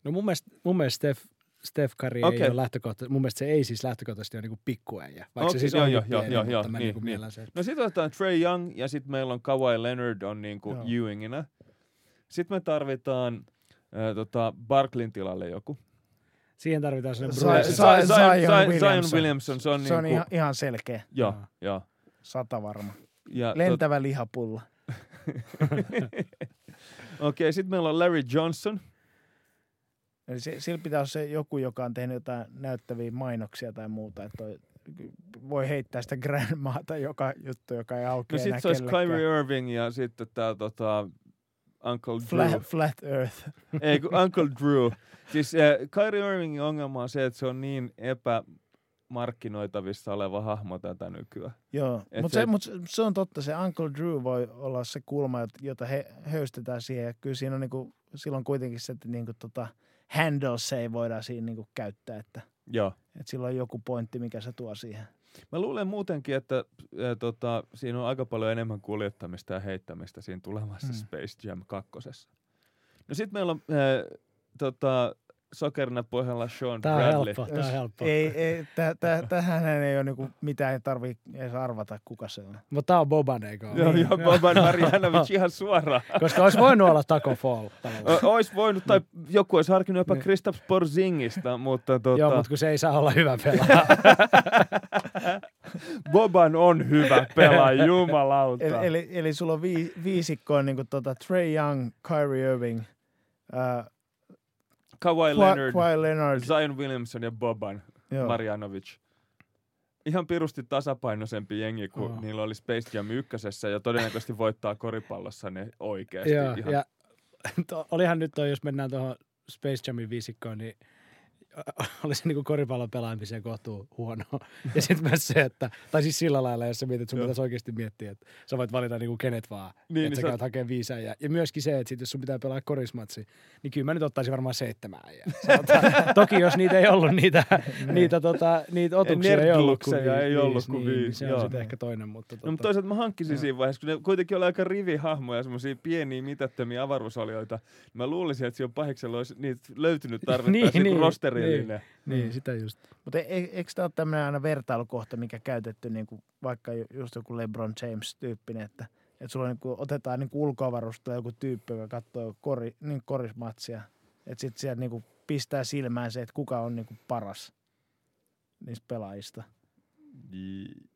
No mun mielestä, mun mielestä Steph, Steph Curry Okei. ei ole lähtökohtaisesti, mun mielestä se ei siis lähtökohtaisesti ole niinku pikkuäijä, vaikka Okei, se siis joo, on joo, joo, joo, mutta joo, niin, niinku niin. miellän sen. No sit otetaan Trey Young ja sitten meillä on Kawhi Leonard on niinku Joo. Ewingina. Sitten me tarvitaan äh, tota Barklin tilalle joku. Siihen tarvitaan sellainen sa- Zion, Zion Zion, Williamson. Zion Williamson, se on, Se on niinku, ihan, ihan selkeä. Joo, Joo. Sata varma. Ja tot, Lentävä lihapulla. Okei, sitten meillä on Larry Johnson. Eli se, sillä pitää olla se joku, joka on tehnyt jotain näyttäviä mainoksia tai muuta. Että toi, voi heittää sitä grandmaata joka juttu, joka ei No aukea sitten enää se olisi. Kyrie Irving ja sitten tämä tota, Uncle Drew. Flat, flat Earth. Ei, kun Uncle Drew. Siis äh, Kyrie Irvingin ongelma on se, että se on niin epämarkkinoitavissa oleva hahmo tätä nykyään. Joo, Et mutta se- se, mut se, on totta. Se Uncle Drew voi olla se kulma, jot- jota he höystetään siihen. Ja kyllä siinä on niinku, silloin kuitenkin se, että niinku tota, handles ei voida siinä niinku käyttää. Että, Joo. että sillä on joku pointti, mikä se tuo siihen. Mä luulen muutenkin, että ä, tota, siinä on aika paljon enemmän kuljettamista ja heittämistä siinä tulevassa Mm. mm. Space Jam kakkosessa. No sit meillä on ä, tota, sokerina pohjalla Sean Tää on Bradley. helppo, tää on helppo. Ei, ei, tä, tä, tähän ei ole niinku mitään, ei tarvii edes arvata, kuka se on. Mutta tää on Boban, eikö ole? Joo, joo, Boban Marjanovic ihan suoraan. Koska olisi voinut olla Taco Fall. tavallaan. O- Ois voinut, tai joku olisi harkinnut jopa Niin. Kristaps Porzingista, mutta tota, Joo, mutta kun se ei saa olla hyvä pelaaja. Boban on hyvä pelaaja, jumalauta. Eli, eli, eli sulla on vii, viisikko on niinku tota Trey Young, Kyrie Irving, äh, Kawhi Leonard, Kawhi Leonard. Zion Williamson ja Boban. Joo. Marjanovic. Ihan pirusti tasapainoisempi jengi kuin Oo. niillä oli Space Jam ykkösessä ja todennäköisesti voittaa koripallossa ne oikeasti. Joo, ihan. ja to, olihan nyt toi, jos mennään tuohon Space Jamin viisikkoon, niin olisi niinku koripallon pelaamiseen kohtuu huono. Ja sitten myös se, että, tai siis sillä lailla, jos sä mietit, sun Joo. pitäisi oikeasti miettiä, että sä voit valita niinku kenet vaan, Niin, niin, että niin sä sä- käyt hakemaan viisi äijää. Ja myöskin se, että sit jos sun pitää pelaa korismatsi, niin kyllä mä nyt ottaisin varmaan seitsemän äijää. Sanotaan. Toki jos niitä ei ollut, niitä, niitä, tota, niitä otuksia ei ollut kuin Nerdlukseja ei ollut viisi, kuin niin, viisi, Se on joo. sitten ehkä toinen, mutta No, tota, mutta toisaalta mä hankkisin Joo. siinä vaiheessa, kun ne kuitenkin oli aika rivihahmoja, semmoisia pieniä mitättömiä avaruusolioita. Mä luulisin, että siinä pahiksella olisi niitä löytynyt tarvittaessa Niin, niin, niin, rosterillinen. niin, sitä just. Mutta e, eikö tämä ole tämmöinen aina vertailukohta, mikä käytetty niin kuin vaikka ju- just joku LeBron James-tyyppinen, että, että sulla niin kuin otetaan niin ulkoavarusta joku tyyppi, joka katsoo kori, niin korismatsia, että sitten sieltä niin kuin pistää silmään se, että kuka on niin kuin paras niistä pelaajista. J-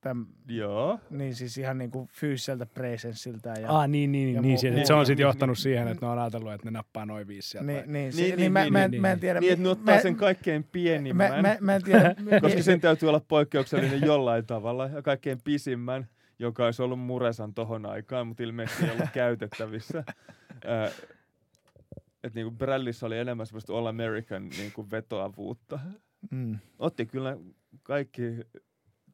Täm, Joo. niin siis ihan niin kuin fyysiseltä presenssiltä. Ja, Ah, niin, niin, ja niin, mu- niin, mu- se on sitten niin, johtanut niin, siihen, niin. että ne on ajatellut, että ne nappaa noin viisi sieltä. niin, niin, se, Niin, niin, niin, mä, niin, mä, niin, mä en niin. tiedä. Niin, että ne ottaa mä, sen kaikkein mä, pienimmän. mä, mä en tiedä. Koska sen täytyy olla poikkeuksellinen jollain tavalla ja kaikkein pisimmän, joka olisi ollut Muresan tohon aikaan, mutta ilmeisesti ei ollut käytettävissä. Ää, et niinku Bradleyssä oli enemmän semmoista All American niinku vetoavuutta. mm. Otti kyllä kaikki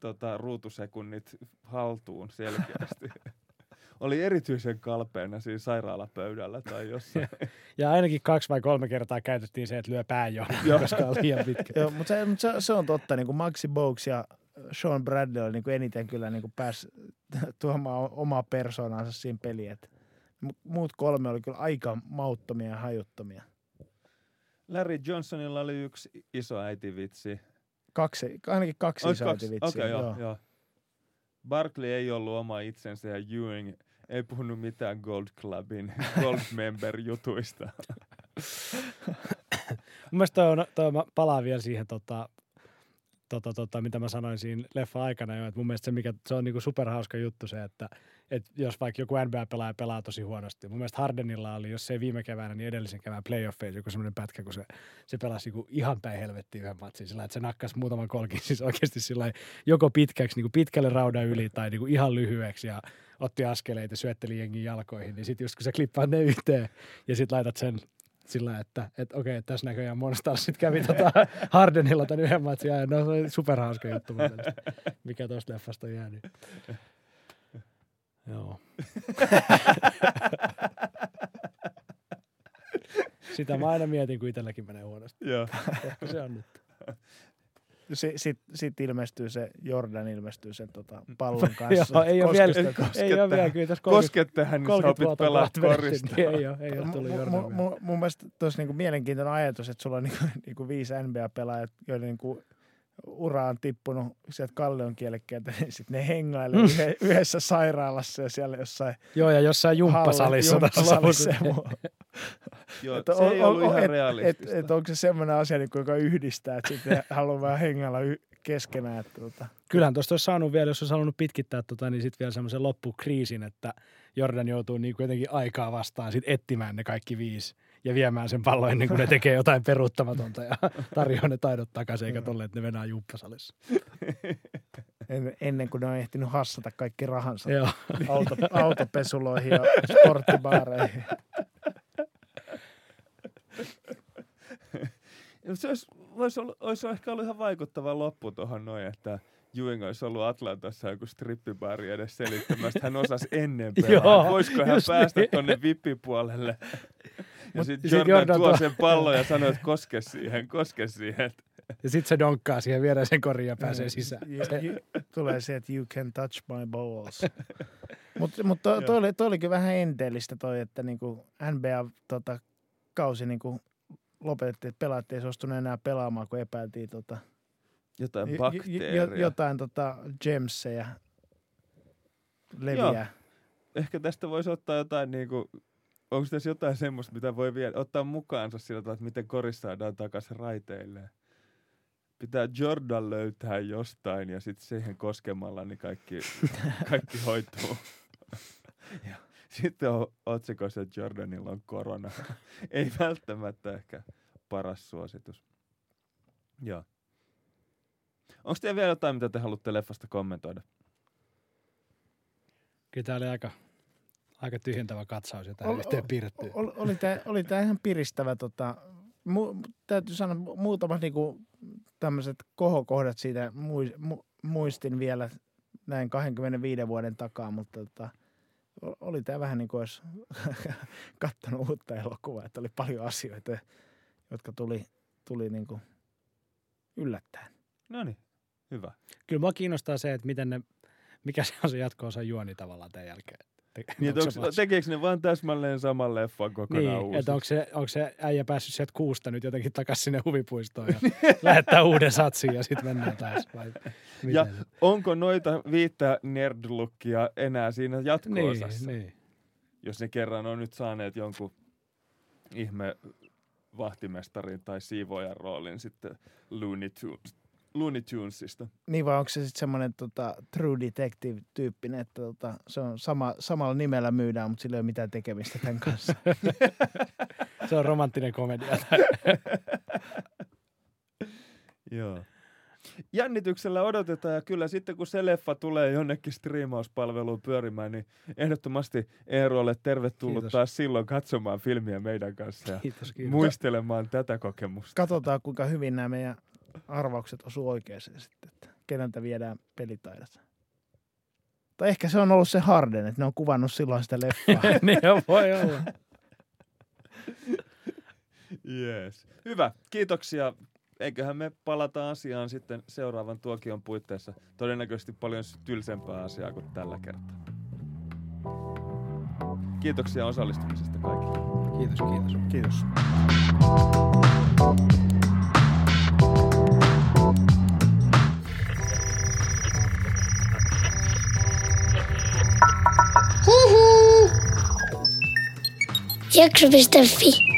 tota, ruutusekunnit haltuun selkeästi. oli erityisen kalpeena siinä sairaalapöydällä tai jossain. Ja ainakin kaksi vai kolme kertaa käytettiin se, että lyö pään jo, koska on liian pitkä. Joo, mutta se, mutta se, se, on totta, niin kuin Maxi Bogues ja Sean Bradley oli niin kuin eniten kyllä niin kuin pääsi tuomaan omaa persoonansa siinä peliin. että mu- Muut kolme oli kyllä aika mauttomia ja hajuttomia. Larry Johnsonilla oli yksi iso äitivitsi. Kaksi, ainakin kaksi Olis kaksi? vitsiä. Okei, okay, joo, joo. Barkley ei ollut oma itsensä ja Ewing ei puhunut mitään Gold Clubin Gold Member jutuista. Mun mielestä toi on, toi mä palaan vielä siihen, tota, tota, tota, mitä mä sanoin siinä leffa aikana jo, että mun mielestä se, mikä, se on niinku superhauska juttu se, että, että jos vaikka joku NBA-pelaaja pelaa tosi huonosti, mun mielestä Hardenilla oli, jos ei viime keväänä, niin edellisen kevään playoffeissa joku semmoinen pätkä, kun se, se pelasi niinku ihan päin helvettiin yhden matsin, sillä että se nakkas muutaman kolkin, siis oikeasti sillä joko pitkäksi, niinku pitkälle raudan yli tai niinku ihan lyhyeksi ja otti askeleita, syötteli jengin jalkoihin, niin sitten just kun sä klippaat ne yhteen ja sitten laitat sen sillä, että, että okei, tässä näköjään Monstars sitten kävi tota Hardenilla tämän yhden matsin ja no se oli superhauska juttu, mikä tuosta leffasta on jäänyt. Joo. Sitä mä aina mietin, kun itselläkin menee huonosti. joo. Ehkä se on nyt. Sitten sit, sit ilmestyy se, Jordan ilmestyy sen tota, pallon kanssa. Joo, ei ole vielä, ei ole vielä kyllä tässä 30, Koske tähän, niin sä 30 opit pelaa korista. ei ole, ei ole tullut Jordan mu- vielä. mu- mun mielestä tosi niinku mielenkiintoinen ajatus, että sulla on niinku, niinku viisi NBA-pelaajat, joiden niinku ura on tippunut sieltä kallion kielekkeeltä, niin sitten ne hengailee Mm. yhdessä sairaalassa ja siellä jossain Joo, ja jossain jumppasalissa jumppasalissa ja lopussa. muu. Joo, se ei on- ollut on- ihan et- realistista. Et, et onko se semmoinen asia, niin joka yhdistää, että sitten haluaa vähän hengailla y- keskenään. Että, tota. Kyllähän tuosta olisi saanut vielä, jos olisi halunnut pitkittää tota, niin sitten vielä semmoisen loppukriisin, että Jordan joutuu niin jotenkin aikaa vastaan sit etsimään ne kaikki viisi ja viemään sen pallon ennen kuin ne tekee jotain peruuttamatonta ja tarjoaa ne taidot takaisin, eikä tolle, että ne venää jumppasalissa. En, ennen kuin ne on ehtinyt hassata kaikki rahansa Joo. auto, autopesuloihin ja sporttibaareihin. Se olisi, olisi, ollut, olisi ehkä ollut ihan vaikuttava loppu tuohon noin, että Ewing olisi ollut Atlantassa joku strippibaari edes selittämässä. Hän osasi ennen pelaa. Voisiko hän päästä niin. tuonne vippipuolelle? Ja sitten sit Jordan, Jordan tuo tuo- sen pallon ja sanoo, että koske siihen, koske siihen. Ja sitten se donkkaa siihen viereisen koriin ja pääsee sisään. You, you, tulee se, että you can touch my balls. Mutta mut toi, toi, oli, toi olikin vähän enteellistä toi, että niinku NBA tota, kausi niinku lopetettiin, että pelaat ei suostunut enää pelaamaan, kun epäiltiin tota, Jotain j- j- bakteeria. j- jotain tota, gemsejä leviää. Ehkä tästä voisi ottaa jotain niin kuin, onko tässä jotain semmoista, mitä voi vielä ottaa mukaansa sillä tavalla, että miten korissa saadaan takaisin raiteilleen. Pitää Jordan löytää jostain ja sitten siihen koskemalla niin kaikki, kaikki hoituu. ja sitten on otsikossa, että Jordanilla on korona. Ei välttämättä ehkä paras suositus. Joo. Onko teillä vielä jotain, mitä te haluatte leffasta kommentoida? Kyllä tämä oli aika, aika tyhjentävä katsaus jo tähän Ol- yhteen piirrettyyn. Ol, oli tämä oli tää ihan piristävä. Tota, mu, täytyy sanoa, mu- muutamat niinku, tämmöiset kohokohdat siitä mui, mu, muistin vielä näin 25 vuoden takaa, mutta tota, oli tämä vähän niin kuin olisi katsonut uutta elokuvaa, että oli paljon asioita, jotka tuli, tuli niin kuin yllättäen. No niin, hyvä. Kyllä mua kiinnostaa se, että miten ne, mikä se on se jatko-osa juoni tavallaan tämän jälkeen. Te- Niin, onko vaan- tekeekö ne vaan täsmälleen saman leffan kokonaan niin, että onko se, onko se äijä päässyt sieltä kuusta nyt jotenkin takaisin sinne huvipuistoon ja lähettää uuden satsin ja sitten mennään taas. Vai Ja miten onko noita viittä nerdlukkia enää siinä niin, jatko-osassa? niin. Jos ne kerran on nyt saaneet jonkun ihme vahtimestarin tai siivoajan roolin sitten Looney, Tunes, Looney Tunesista. Niin vai onko se sitten semmoinen tota, True Detective-tyyppinen, että tota, se on sama, samalla nimellä myydään, mutta sillä ei ole mitään tekemistä tämän kanssa. Se on romanttinen komedia. Joo. Jännityksellä odotetaan ja kyllä sitten kun se leffa tulee jonnekin striimauspalveluun pyörimään, niin ehdottomasti Eerolle tervetullut Kiitos. taas silloin katsomaan filmiä meidän kanssa ja Kiitos, kiitos. muistelemaan tätä kokemusta. Katsotaan, kuinka hyvin nämä meidän arvaukset osuu oikeaan sitten, että keneltä viedään pelitaidot. Tai ehkä se on ollut se Harden, että ne on kuvannut silloin sitä leffaa. niin voi olla. Yes. Hyvä, kiitoksia. Eiköhän me palata asiaan sitten seuraavan tuokion puitteissa. Todennäköisesti paljon tylsempää asiaa kuin tällä kertaa. Kiitoksia osallistumisesta kaikille. Kiitos, kiitos. Kiitos. Jak żebyś delfi?